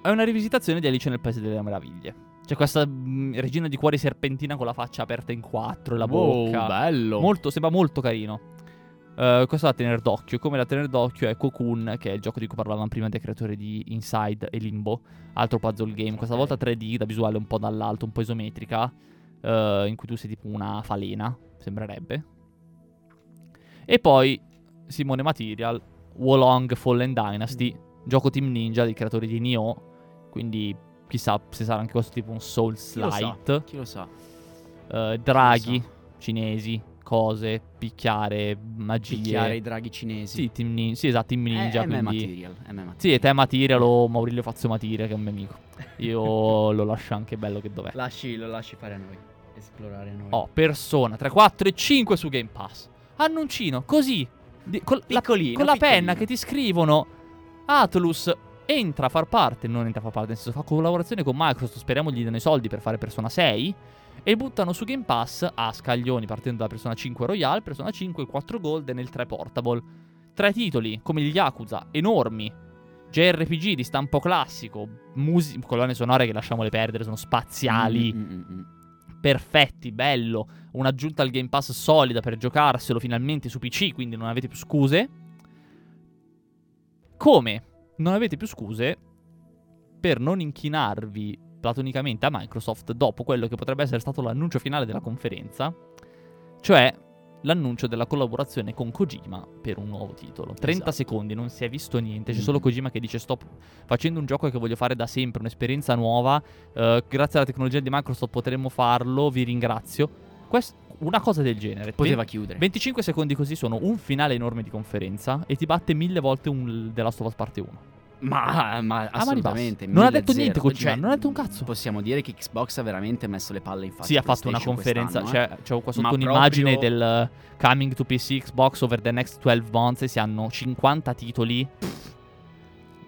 È una rivisitazione di Alice nel Paese delle Meraviglie. C'è questa mm, regina di cuori serpentina con la faccia aperta in quattro e la Wow, bocca. bello. Molto, sembra molto carino. Eh, questo da tenere d'occhio. Come da tenere d'occhio è Cocoon, che è il gioco di cui parlavamo prima dei creatori di Inside e Limbo. Altro puzzle game. Questa volta 3D, da visuale un po' dall'alto, un po' isometrica. eh, in cui tu sei tipo una falena, sembrerebbe. E poi Simone Material, Wolong Fallen Dynasty, gioco Team Ninja dei creatori di Nioh. Quindi chissà se sarà anche questo tipo un Souls Chi lo sa? Light. Chi lo sa? Eh, draghi lo cinesi, cose, picchiare, magie. Picchiare i draghi cinesi. Sì, Team Nin- sì, esatto, Team Ninja. Eh, quindi... Material. Material. Sì, è te Material o Maurilio Fazio Material che è un mio amico. Io lo lascio anche bello che dov'è. Lasci, lo lasci fare a noi. Esplorare a noi. Oh, Persona 3, 4 e 5 su Game Pass. Annuncino, così. di- col- la, Piccolino, con la penna che ti scrivono. Atlus entra a far parte, non entra a far parte, nel senso fa collaborazione con Microsoft, speriamo gli diano i soldi per fare Persona 6. E buttano su Game Pass a scaglioni partendo da Persona 5 Royale, Persona 5, il 4 Golden e il 3 Portable. Tre titoli, come gli Yakuza, enormi. JRPG di stampo classico, musi- colonne sonore che lasciamole perdere, sono spaziali Mm, mm, mm, mm. perfetti, bello, un'aggiunta al Game Pass solida per giocarselo finalmente su PC, quindi non avete più scuse. Come non avete più scuse per non inchinarvi platonicamente a Microsoft dopo quello che potrebbe essere stato l'annuncio finale della conferenza, cioè l'annuncio della collaborazione con Kojima per un nuovo titolo. 30 Esatto. secondi, non si è visto niente, c'è Mm. solo Kojima che dice sto facendo un gioco che voglio fare da sempre, un'esperienza nuova, eh, grazie alla tecnologia di Microsoft potremmo farlo, vi ringrazio. Quest- una cosa del genere. Poteva chiudere. 25 secondi così sono un finale enorme di conferenza e ti batte mille volte un The Last of Us parte 1. Ma, ma assolutamente. bassa. Non ha detto zero. niente Kojima, Cioè, non ha detto un cazzo. Possiamo dire che Xbox ha veramente messo le palle in faccia. sì, ha fatto una conferenza, quest'anno, eh. cioè c'è qua Ma sotto un'immagine proprio- del Coming to PC Xbox over the next 12 months e si hanno 50 titoli.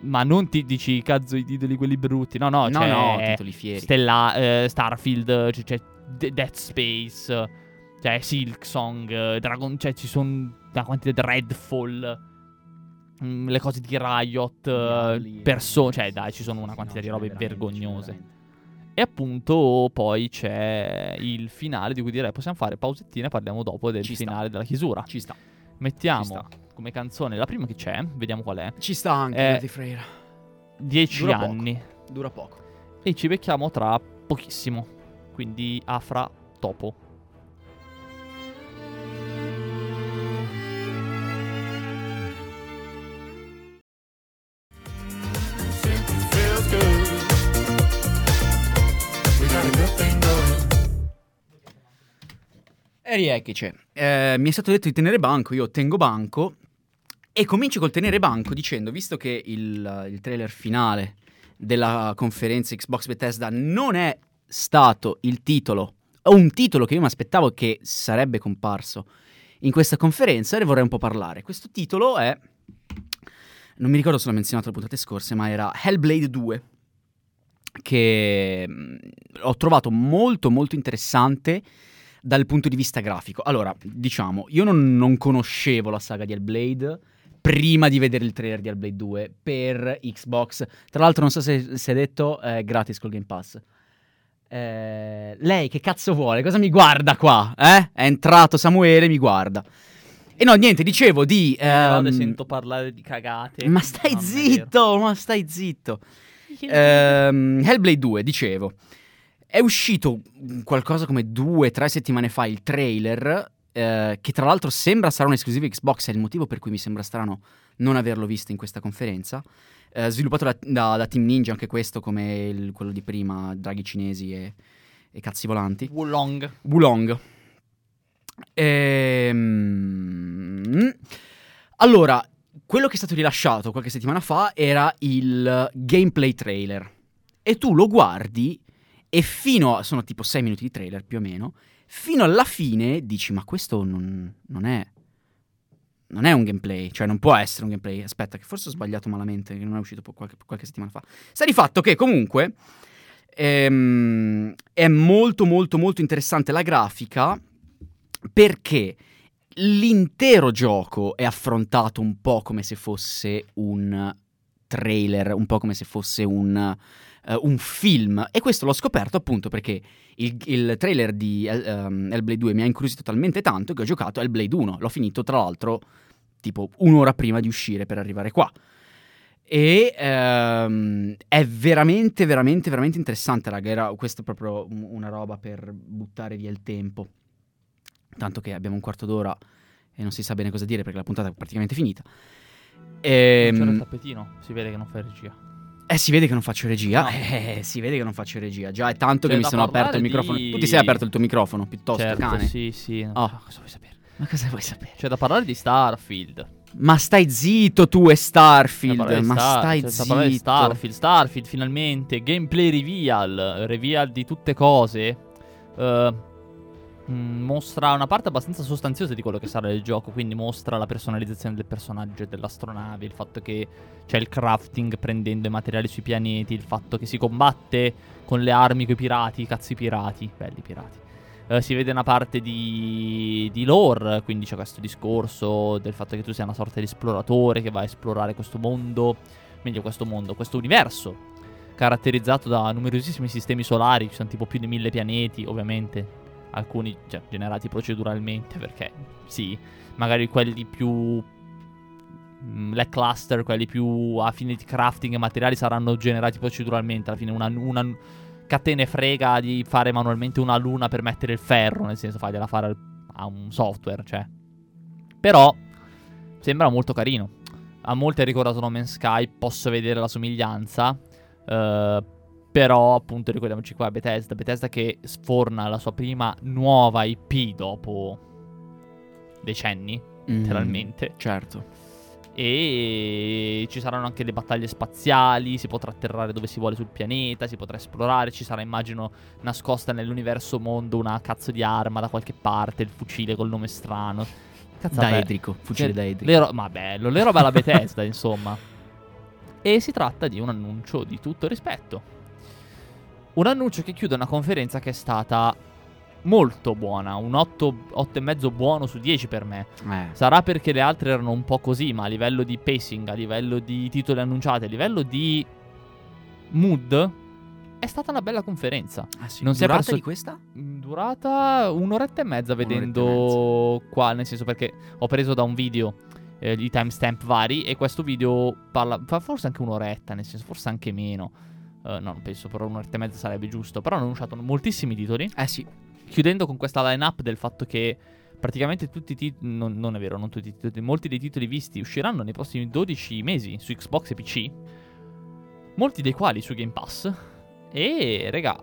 Ma non ti dici cazzo i titoli quelli brutti, no no, No, c'è no, titoli fieri. Stella, eh, Starfield, c'è, c'è De- Dead Space, c'è Silksong, eh, Dragon, cioè ci sono una quantità di Redfall, mm, le cose di Riot, Diavoli, persone, eh, cioè dai, ci sono una quantità no, di robe vergognose. E appunto poi c'è il finale di cui direi possiamo fare pausettine e parliamo dopo del Ci sta. finale della chiusura. Ci sta. Mettiamo ci sta. Come canzone la prima che c'è, vediamo qual è, Ci sta anche Dirty Freira. 10 Dura poco. anni. Dura poco. E ci becchiamo tra pochissimo. Quindi a fra dopo. Feels good. We got a good thing going. E rieccoci. Eh, mi è stato detto di tenere banco, io tengo banco. E comincio col tenere banco dicendo, visto che il, il trailer finale della conferenza Xbox Bethesda non è stato il titolo, o un titolo che io mi aspettavo che sarebbe comparso in questa conferenza, ne vorrei un po' parlare. Questo titolo è, non mi ricordo se l'ho menzionato le puntate scorse, ma era Hellblade 2, che mh, ho trovato molto molto interessante dal punto di vista grafico. Allora, diciamo, io non, non conoscevo la saga di Hellblade prima di vedere il trailer di Hellblade 2 per Xbox. Tra l'altro, non so se si è detto, è gratis col Game Pass. Eh, lei che cazzo vuole? Cosa mi guarda qua? Eh? È entrato Samuele, mi guarda. E no, niente, dicevo di... Ne ehm, sento parlare di cagate. ma stai vero. zitto, ma stai zitto. Ehm, Hellblade 2, dicevo. È uscito qualcosa come due, tre settimane fa il trailer, eh, che tra l'altro sembra sarà un'esclusiva Xbox, è il motivo per cui mi sembra strano non averlo visto in questa conferenza. Eh, sviluppato da, da- da Team Ninja, anche questo come il- quello di prima, draghi cinesi e, e cazzi volanti. Wulong. Wulong. Ehm, Allora, quello che è stato rilasciato qualche settimana fa era il gameplay trailer. E tu lo guardi e fino a... sono tipo 6 minuti di trailer più o meno. Fino alla fine dici, ma questo non, non è... Non è un gameplay, cioè non può essere un gameplay. Aspetta, che forse ho sbagliato malamente, che non è uscito qualche, qualche settimana fa. Sta di fatto che comunque ehm, è molto molto molto interessante la grafica perché l'intero gioco è affrontato un po' come se fosse un trailer, un po' come se fosse un, eh, un film. E questo l'ho scoperto appunto perché il, il trailer di ehm, Hellblade 2 mi ha incuriosito talmente tanto che ho giocato Hellblade 1. L'ho finito tra l'altro tipo un'ora prima di uscire per arrivare qua. E ehm, è veramente, veramente, veramente interessante, raga. Era, questa è proprio un- una roba per buttare via il tempo. Tanto che abbiamo un quarto d'ora e non si sa bene cosa dire perché la puntata è praticamente finita. C'era il Ehm, tappetino, si vede che non fai regia. Eh, si vede che non faccio regia. No. Eh, si vede che non faccio regia. Già è tanto C'è che mi sono aperto il microfono. di- Tu ti sei aperto il tuo microfono piuttosto, certo, cane. sì, sì. Oh. Ah, cosa vuoi sapere? Ma cosa vuoi sapere? C'è da parlare di Starfield. Ma stai zitto tu e Starfield. Di Ma Star- stai da zitto. di Starfield, Starfield finalmente, gameplay reveal, reveal di tutte cose. Eh, mm, mostra una parte abbastanza sostanziosa di quello che sarà il gioco, quindi mostra la personalizzazione del personaggio e dell'astronave, il fatto che c'è il crafting prendendo i materiali sui pianeti, il fatto che si combatte con le armi coi pirati, cazzi pirati, belli pirati. Eh, si vede una parte di, di lore, quindi c'è questo discorso del fatto che tu sia una sorta di esploratore che va a esplorare questo mondo, meglio questo mondo, questo universo, caratterizzato da numerosissimi sistemi solari, ci sono tipo più di mille pianeti, ovviamente, alcuni cioè, generati proceduralmente, perché sì, magari quelli più mm, lackluster, quelli più a fine di crafting e materiali saranno generati proceduralmente, alla fine una, una catene frega di fare manualmente una luna per mettere il ferro, nel senso fargliela fare a un software, cioè. Però sembra molto carino. A molte ricordato No Man's Sky, posso vedere la somiglianza. eh, però appunto ricordiamoci qua Bethesda, Bethesda che sforna la sua prima nuova IP dopo decenni, Mm, letteralmente. certo. E ci saranno anche le battaglie spaziali, si potrà atterrare dove si vuole sul pianeta, si potrà esplorare, ci sarà immagino nascosta nell'universo mondo una cazzo di arma da qualche parte, il fucile col nome strano. Cazzo, vabbè. Daedrico, fucile daedrico. Le ro- ma bello, le robe alla Bethesda, insomma. E si tratta di un annuncio di tutto rispetto. Un annuncio che chiude una conferenza che è stata molto buona, un 8, 8,5 buono su 10 per me. Eh, Sarà perché le altre erano un po' così, ma a livello di pacing, a livello di titoli annunciati, a livello di mood, è stata una bella conferenza. ah, sì. non si è Durata perso- di questa? Mm, Durata un'oretta e mezza e vedendo qua, nel senso perché ho preso da un video eh, di timestamp vari e questo video parla, fa forse anche un'oretta, nel senso forse anche meno. Eh, no, non penso, però un'oretta e mezza sarebbe giusto. Però hanno annunciato moltissimi titoli, Eh sì. chiudendo con questa line-up del fatto che praticamente tutti i titoli, non, non è vero, non tutti i titoli, molti dei titoli visti usciranno nei prossimi 12 mesi su Xbox e PC, molti dei quali su Game Pass. E, regà,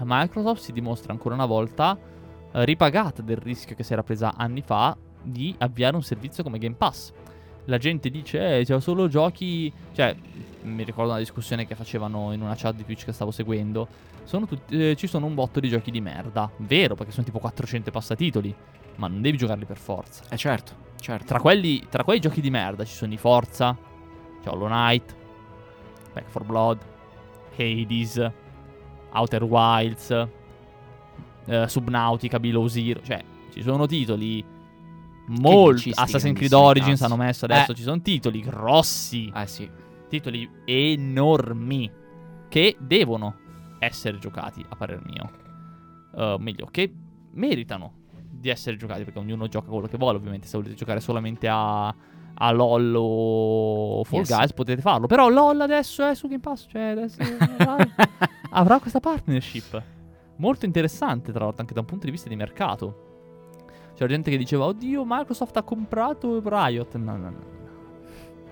Microsoft si dimostra ancora una volta eh, ripagata del rischio che si era presa anni fa di avviare un servizio come Game Pass. La gente dice, eh, c'è solo giochi... Cioè, mi ricordo una discussione che facevano in una chat di Twitch che stavo seguendo. Sono tutti- eh, ci sono un botto di giochi di merda. Vero, perché sono tipo 400 passatitoli. Ma non devi giocarli per forza. Eh certo, certo. Tra, quelli, tra quei giochi di merda ci sono i Forza, c'è Hollow Knight, Back 4 Blood, Hades, Outer Wilds, eh, Subnautica, Below Zero. Cioè, ci sono titoli molto... Assassin's Creed Origins hanno messo adesso. Eh. Ci sono titoli grossi, Eh sì. titoli enormi, che devono essere giocati, a parer mio. Eh, meglio, che meritano di essere giocati, perché ognuno gioca quello che vuole, ovviamente. Se volete giocare solamente a, a LOL o Fall Yes. Guys potete farlo. Però LOL adesso è su Game Pass, cioè adesso avrà questa partnership. Molto interessante, tra l'altro, anche da un punto di vista di mercato. C'era gente che diceva, oddio, Microsoft ha comprato Riot. No, no, no.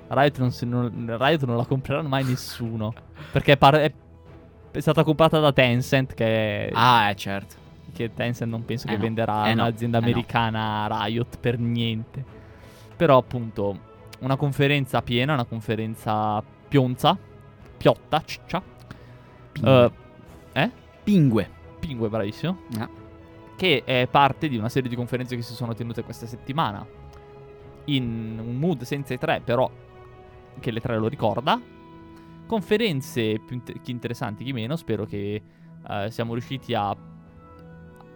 Riot non, si- non- Riot non la comprerà mai nessuno. Perché è, par- è- è stata comprata da Tencent, che, Ah, eh certo. che Tencent non penso Eh che no, venderà eh no, un'azienda eh no. americana Riot per niente. Però appunto, una conferenza piena, una conferenza pionza, piotta, ciccia. Pingue. Eh, eh? Pingue. Pingue, bravissimo. Ah. Che è parte di una serie di conferenze che si sono tenute questa settimana. In un mood senza i tre, però che le tre lo ricorda. Conferenze più int- chi interessanti, chi meno. Spero che eh, siamo riusciti a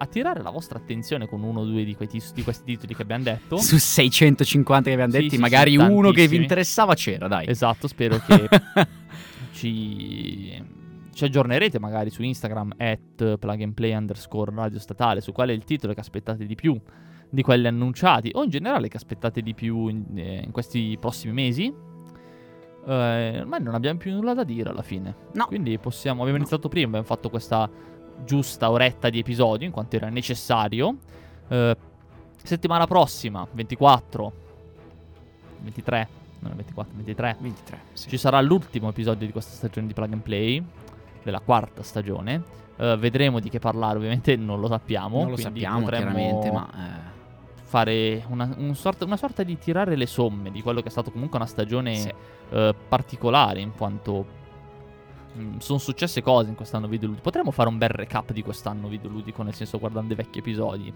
attirare la vostra attenzione con uno o due di, tis- di questi titoli che abbiamo detto. Su 650 che abbiamo Sì, detti, sì, magari sì, uno che vi interessava c'era, dai. Esatto, spero che ci, ci aggiornerete magari su Instagram at plug and play underscore radio statale su qual è il titolo che aspettate di più di quelli annunciati o in generale che aspettate di più in, eh, in questi prossimi mesi. Eh, ormai non abbiamo più nulla da dire alla fine. No. Quindi possiamo. Abbiamo No. iniziato prima, abbiamo fatto questa giusta oretta di episodio in quanto era necessario. Eh, settimana prossima, 24, 23, non è 24, 23. 23, sì. Ci sarà l'ultimo episodio di questa stagione di Plug and Play, della quarta stagione. Eh, vedremo di che parlare, ovviamente non lo sappiamo. non lo quindi sappiamo potremmo chiaramente, ma... eh, fare una, un sorta, una sorta di tirare le somme di quello che è stato comunque una stagione sì. eh, particolare, in quanto sono successe cose in quest'anno videoludico. Potremmo fare un bel recap di quest'anno videoludico, nel senso guardando i vecchi episodi.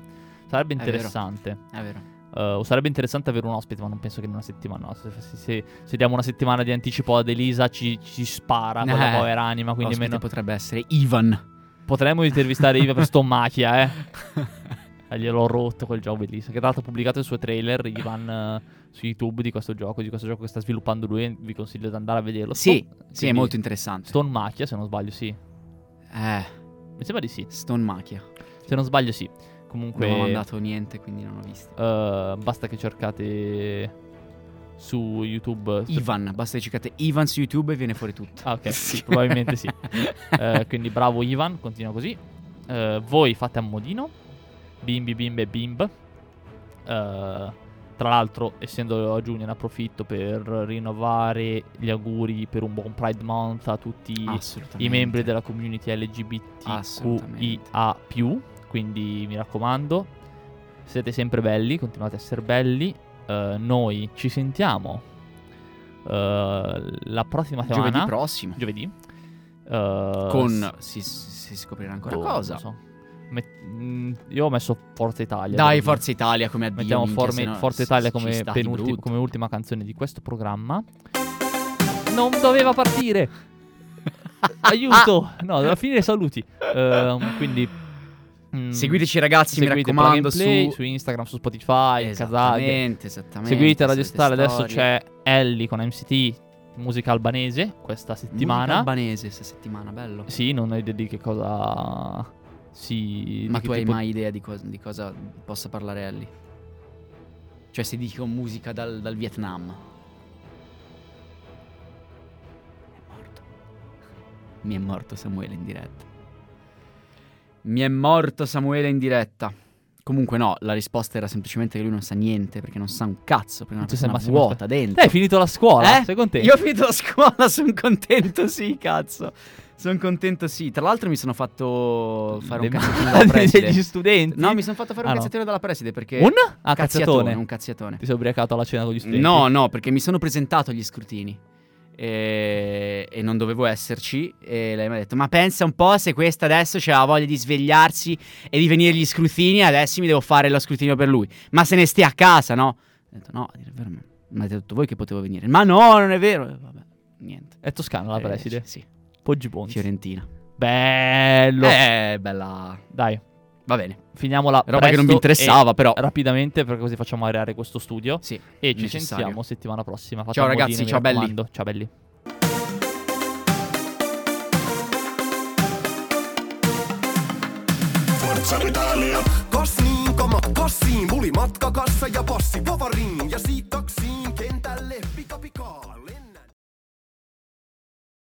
Sarebbe vero. interessante. È vero. Eh, o sarebbe interessante avere un ospite, ma non penso che in una settimana. no. Se, se- se- se diamo una settimana di anticipo ad Elisa, ci, ci spara con la Eh, povera anima. Quindi meno... potrebbe essere Ivan. potremmo intervistare Iva per stommachia, eh. Eh, Gliel'ho rotto quel gioco bellissimo. Che tra l'altro ha pubblicato il suo trailer, Ivan, eh, su YouTube di questo gioco. Di questo gioco che sta sviluppando lui. Vi consiglio di andare a vederlo. Sì, Sto- sì, è molto interessante. Stone Macchia, se non sbaglio, sì. Eh, Mi sembra di sì. Stone Machia. Se non sbaglio, sì. Comunque. Non ho mandato niente, quindi non ho visto. eh, basta che cercate su YouTube. Ivan, basta che cercate Ivan su YouTube e viene fuori tutto. Ah, ok, sì, probabilmente sì. Eh, quindi bravo Ivan, continua così. Eh, voi fate a modino. Bimbi, bimbe, bimb. Eh, tra l'altro, essendo a giugno, ne approfitto per rinnovare gli auguri per un buon Pride Month a tutti i membri della community LGBTQIA. Quindi mi raccomando, siete sempre belli, continuate a essere belli. Eh, noi ci sentiamo eh, la prossima settimana. Giovedì prossimo. Giovedì. Eh, Con... Si, si scoprirà ancora boh, cosa. so. Met- mm, io ho messo Forza Italia. Dai, Forza Italia come addio. Mettiamo minchia, no Forza si- Italia come, penulti- come ultima canzone di questo programma. Non doveva partire. Aiuto! No, doveva finire saluti. Ehm, quindi. Mm, Seguiteci ragazzi, mi seguite raccomando, Plug and Play, su... su Instagram, su Spotify. Esattamente, esattamente. Seguite Radio Statale, adesso c'è Ellie con MCT, musica albanese, questa Musica settimana. albanese questa settimana, bello. Sì, non ho idea di che cosa si... Ma tu hai tipo- mai idea di, co- di cosa possa parlare Ellie? Cioè se dico musica dal, dal Vietnam. È morto. Mi è morto Samuele in diretta. Mi è morto Samuele in diretta. Comunque no, la risposta era semplicemente che lui non sa niente perché non sa un cazzo, perché è una persona vuota dentro. Te hai finito la scuola, Eh? sei contento? Io ho finito la scuola, sono contento, sì, cazzo. Sono contento, sì. Tra l'altro mi sono fatto fare un Dei- cazzettino dalla preside. degli studenti? No, mi sono fatto fare un Ah, no. cazzettino dalla preside perché... Un? Ah, cazziatone. un cazziatone. Ti sei ubriacato alla cena con gli studenti? No, no, perché mi sono presentato agli scrutini e, e non dovevo esserci e lei mi ha detto ma pensa un po' se questa adesso c'ha voglia di svegliarsi e di venire agli scrutini adesso mi devo fare lo scrutinio per lui ma se ne stia a casa no? Ho detto no, il vero mi avete detto voi che potevo venire ma no, non è vero vabbè, niente È toscana la Eh, preside? sì, Poggi Bonzi. Fiorentina Bello. eh, bella Dai, va bene finiamola roba che non mi interessava però rapidamente perché così facciamo areare questo studio sì, e ci necessario. sentiamo settimana prossima. Fate Ciao ragazzi, ciao belli. Ciao belli. Forza Italia. Kos niin kama kossiin, muli matkakassa ja passi povariin ja taksiin kentälle pika pikaan.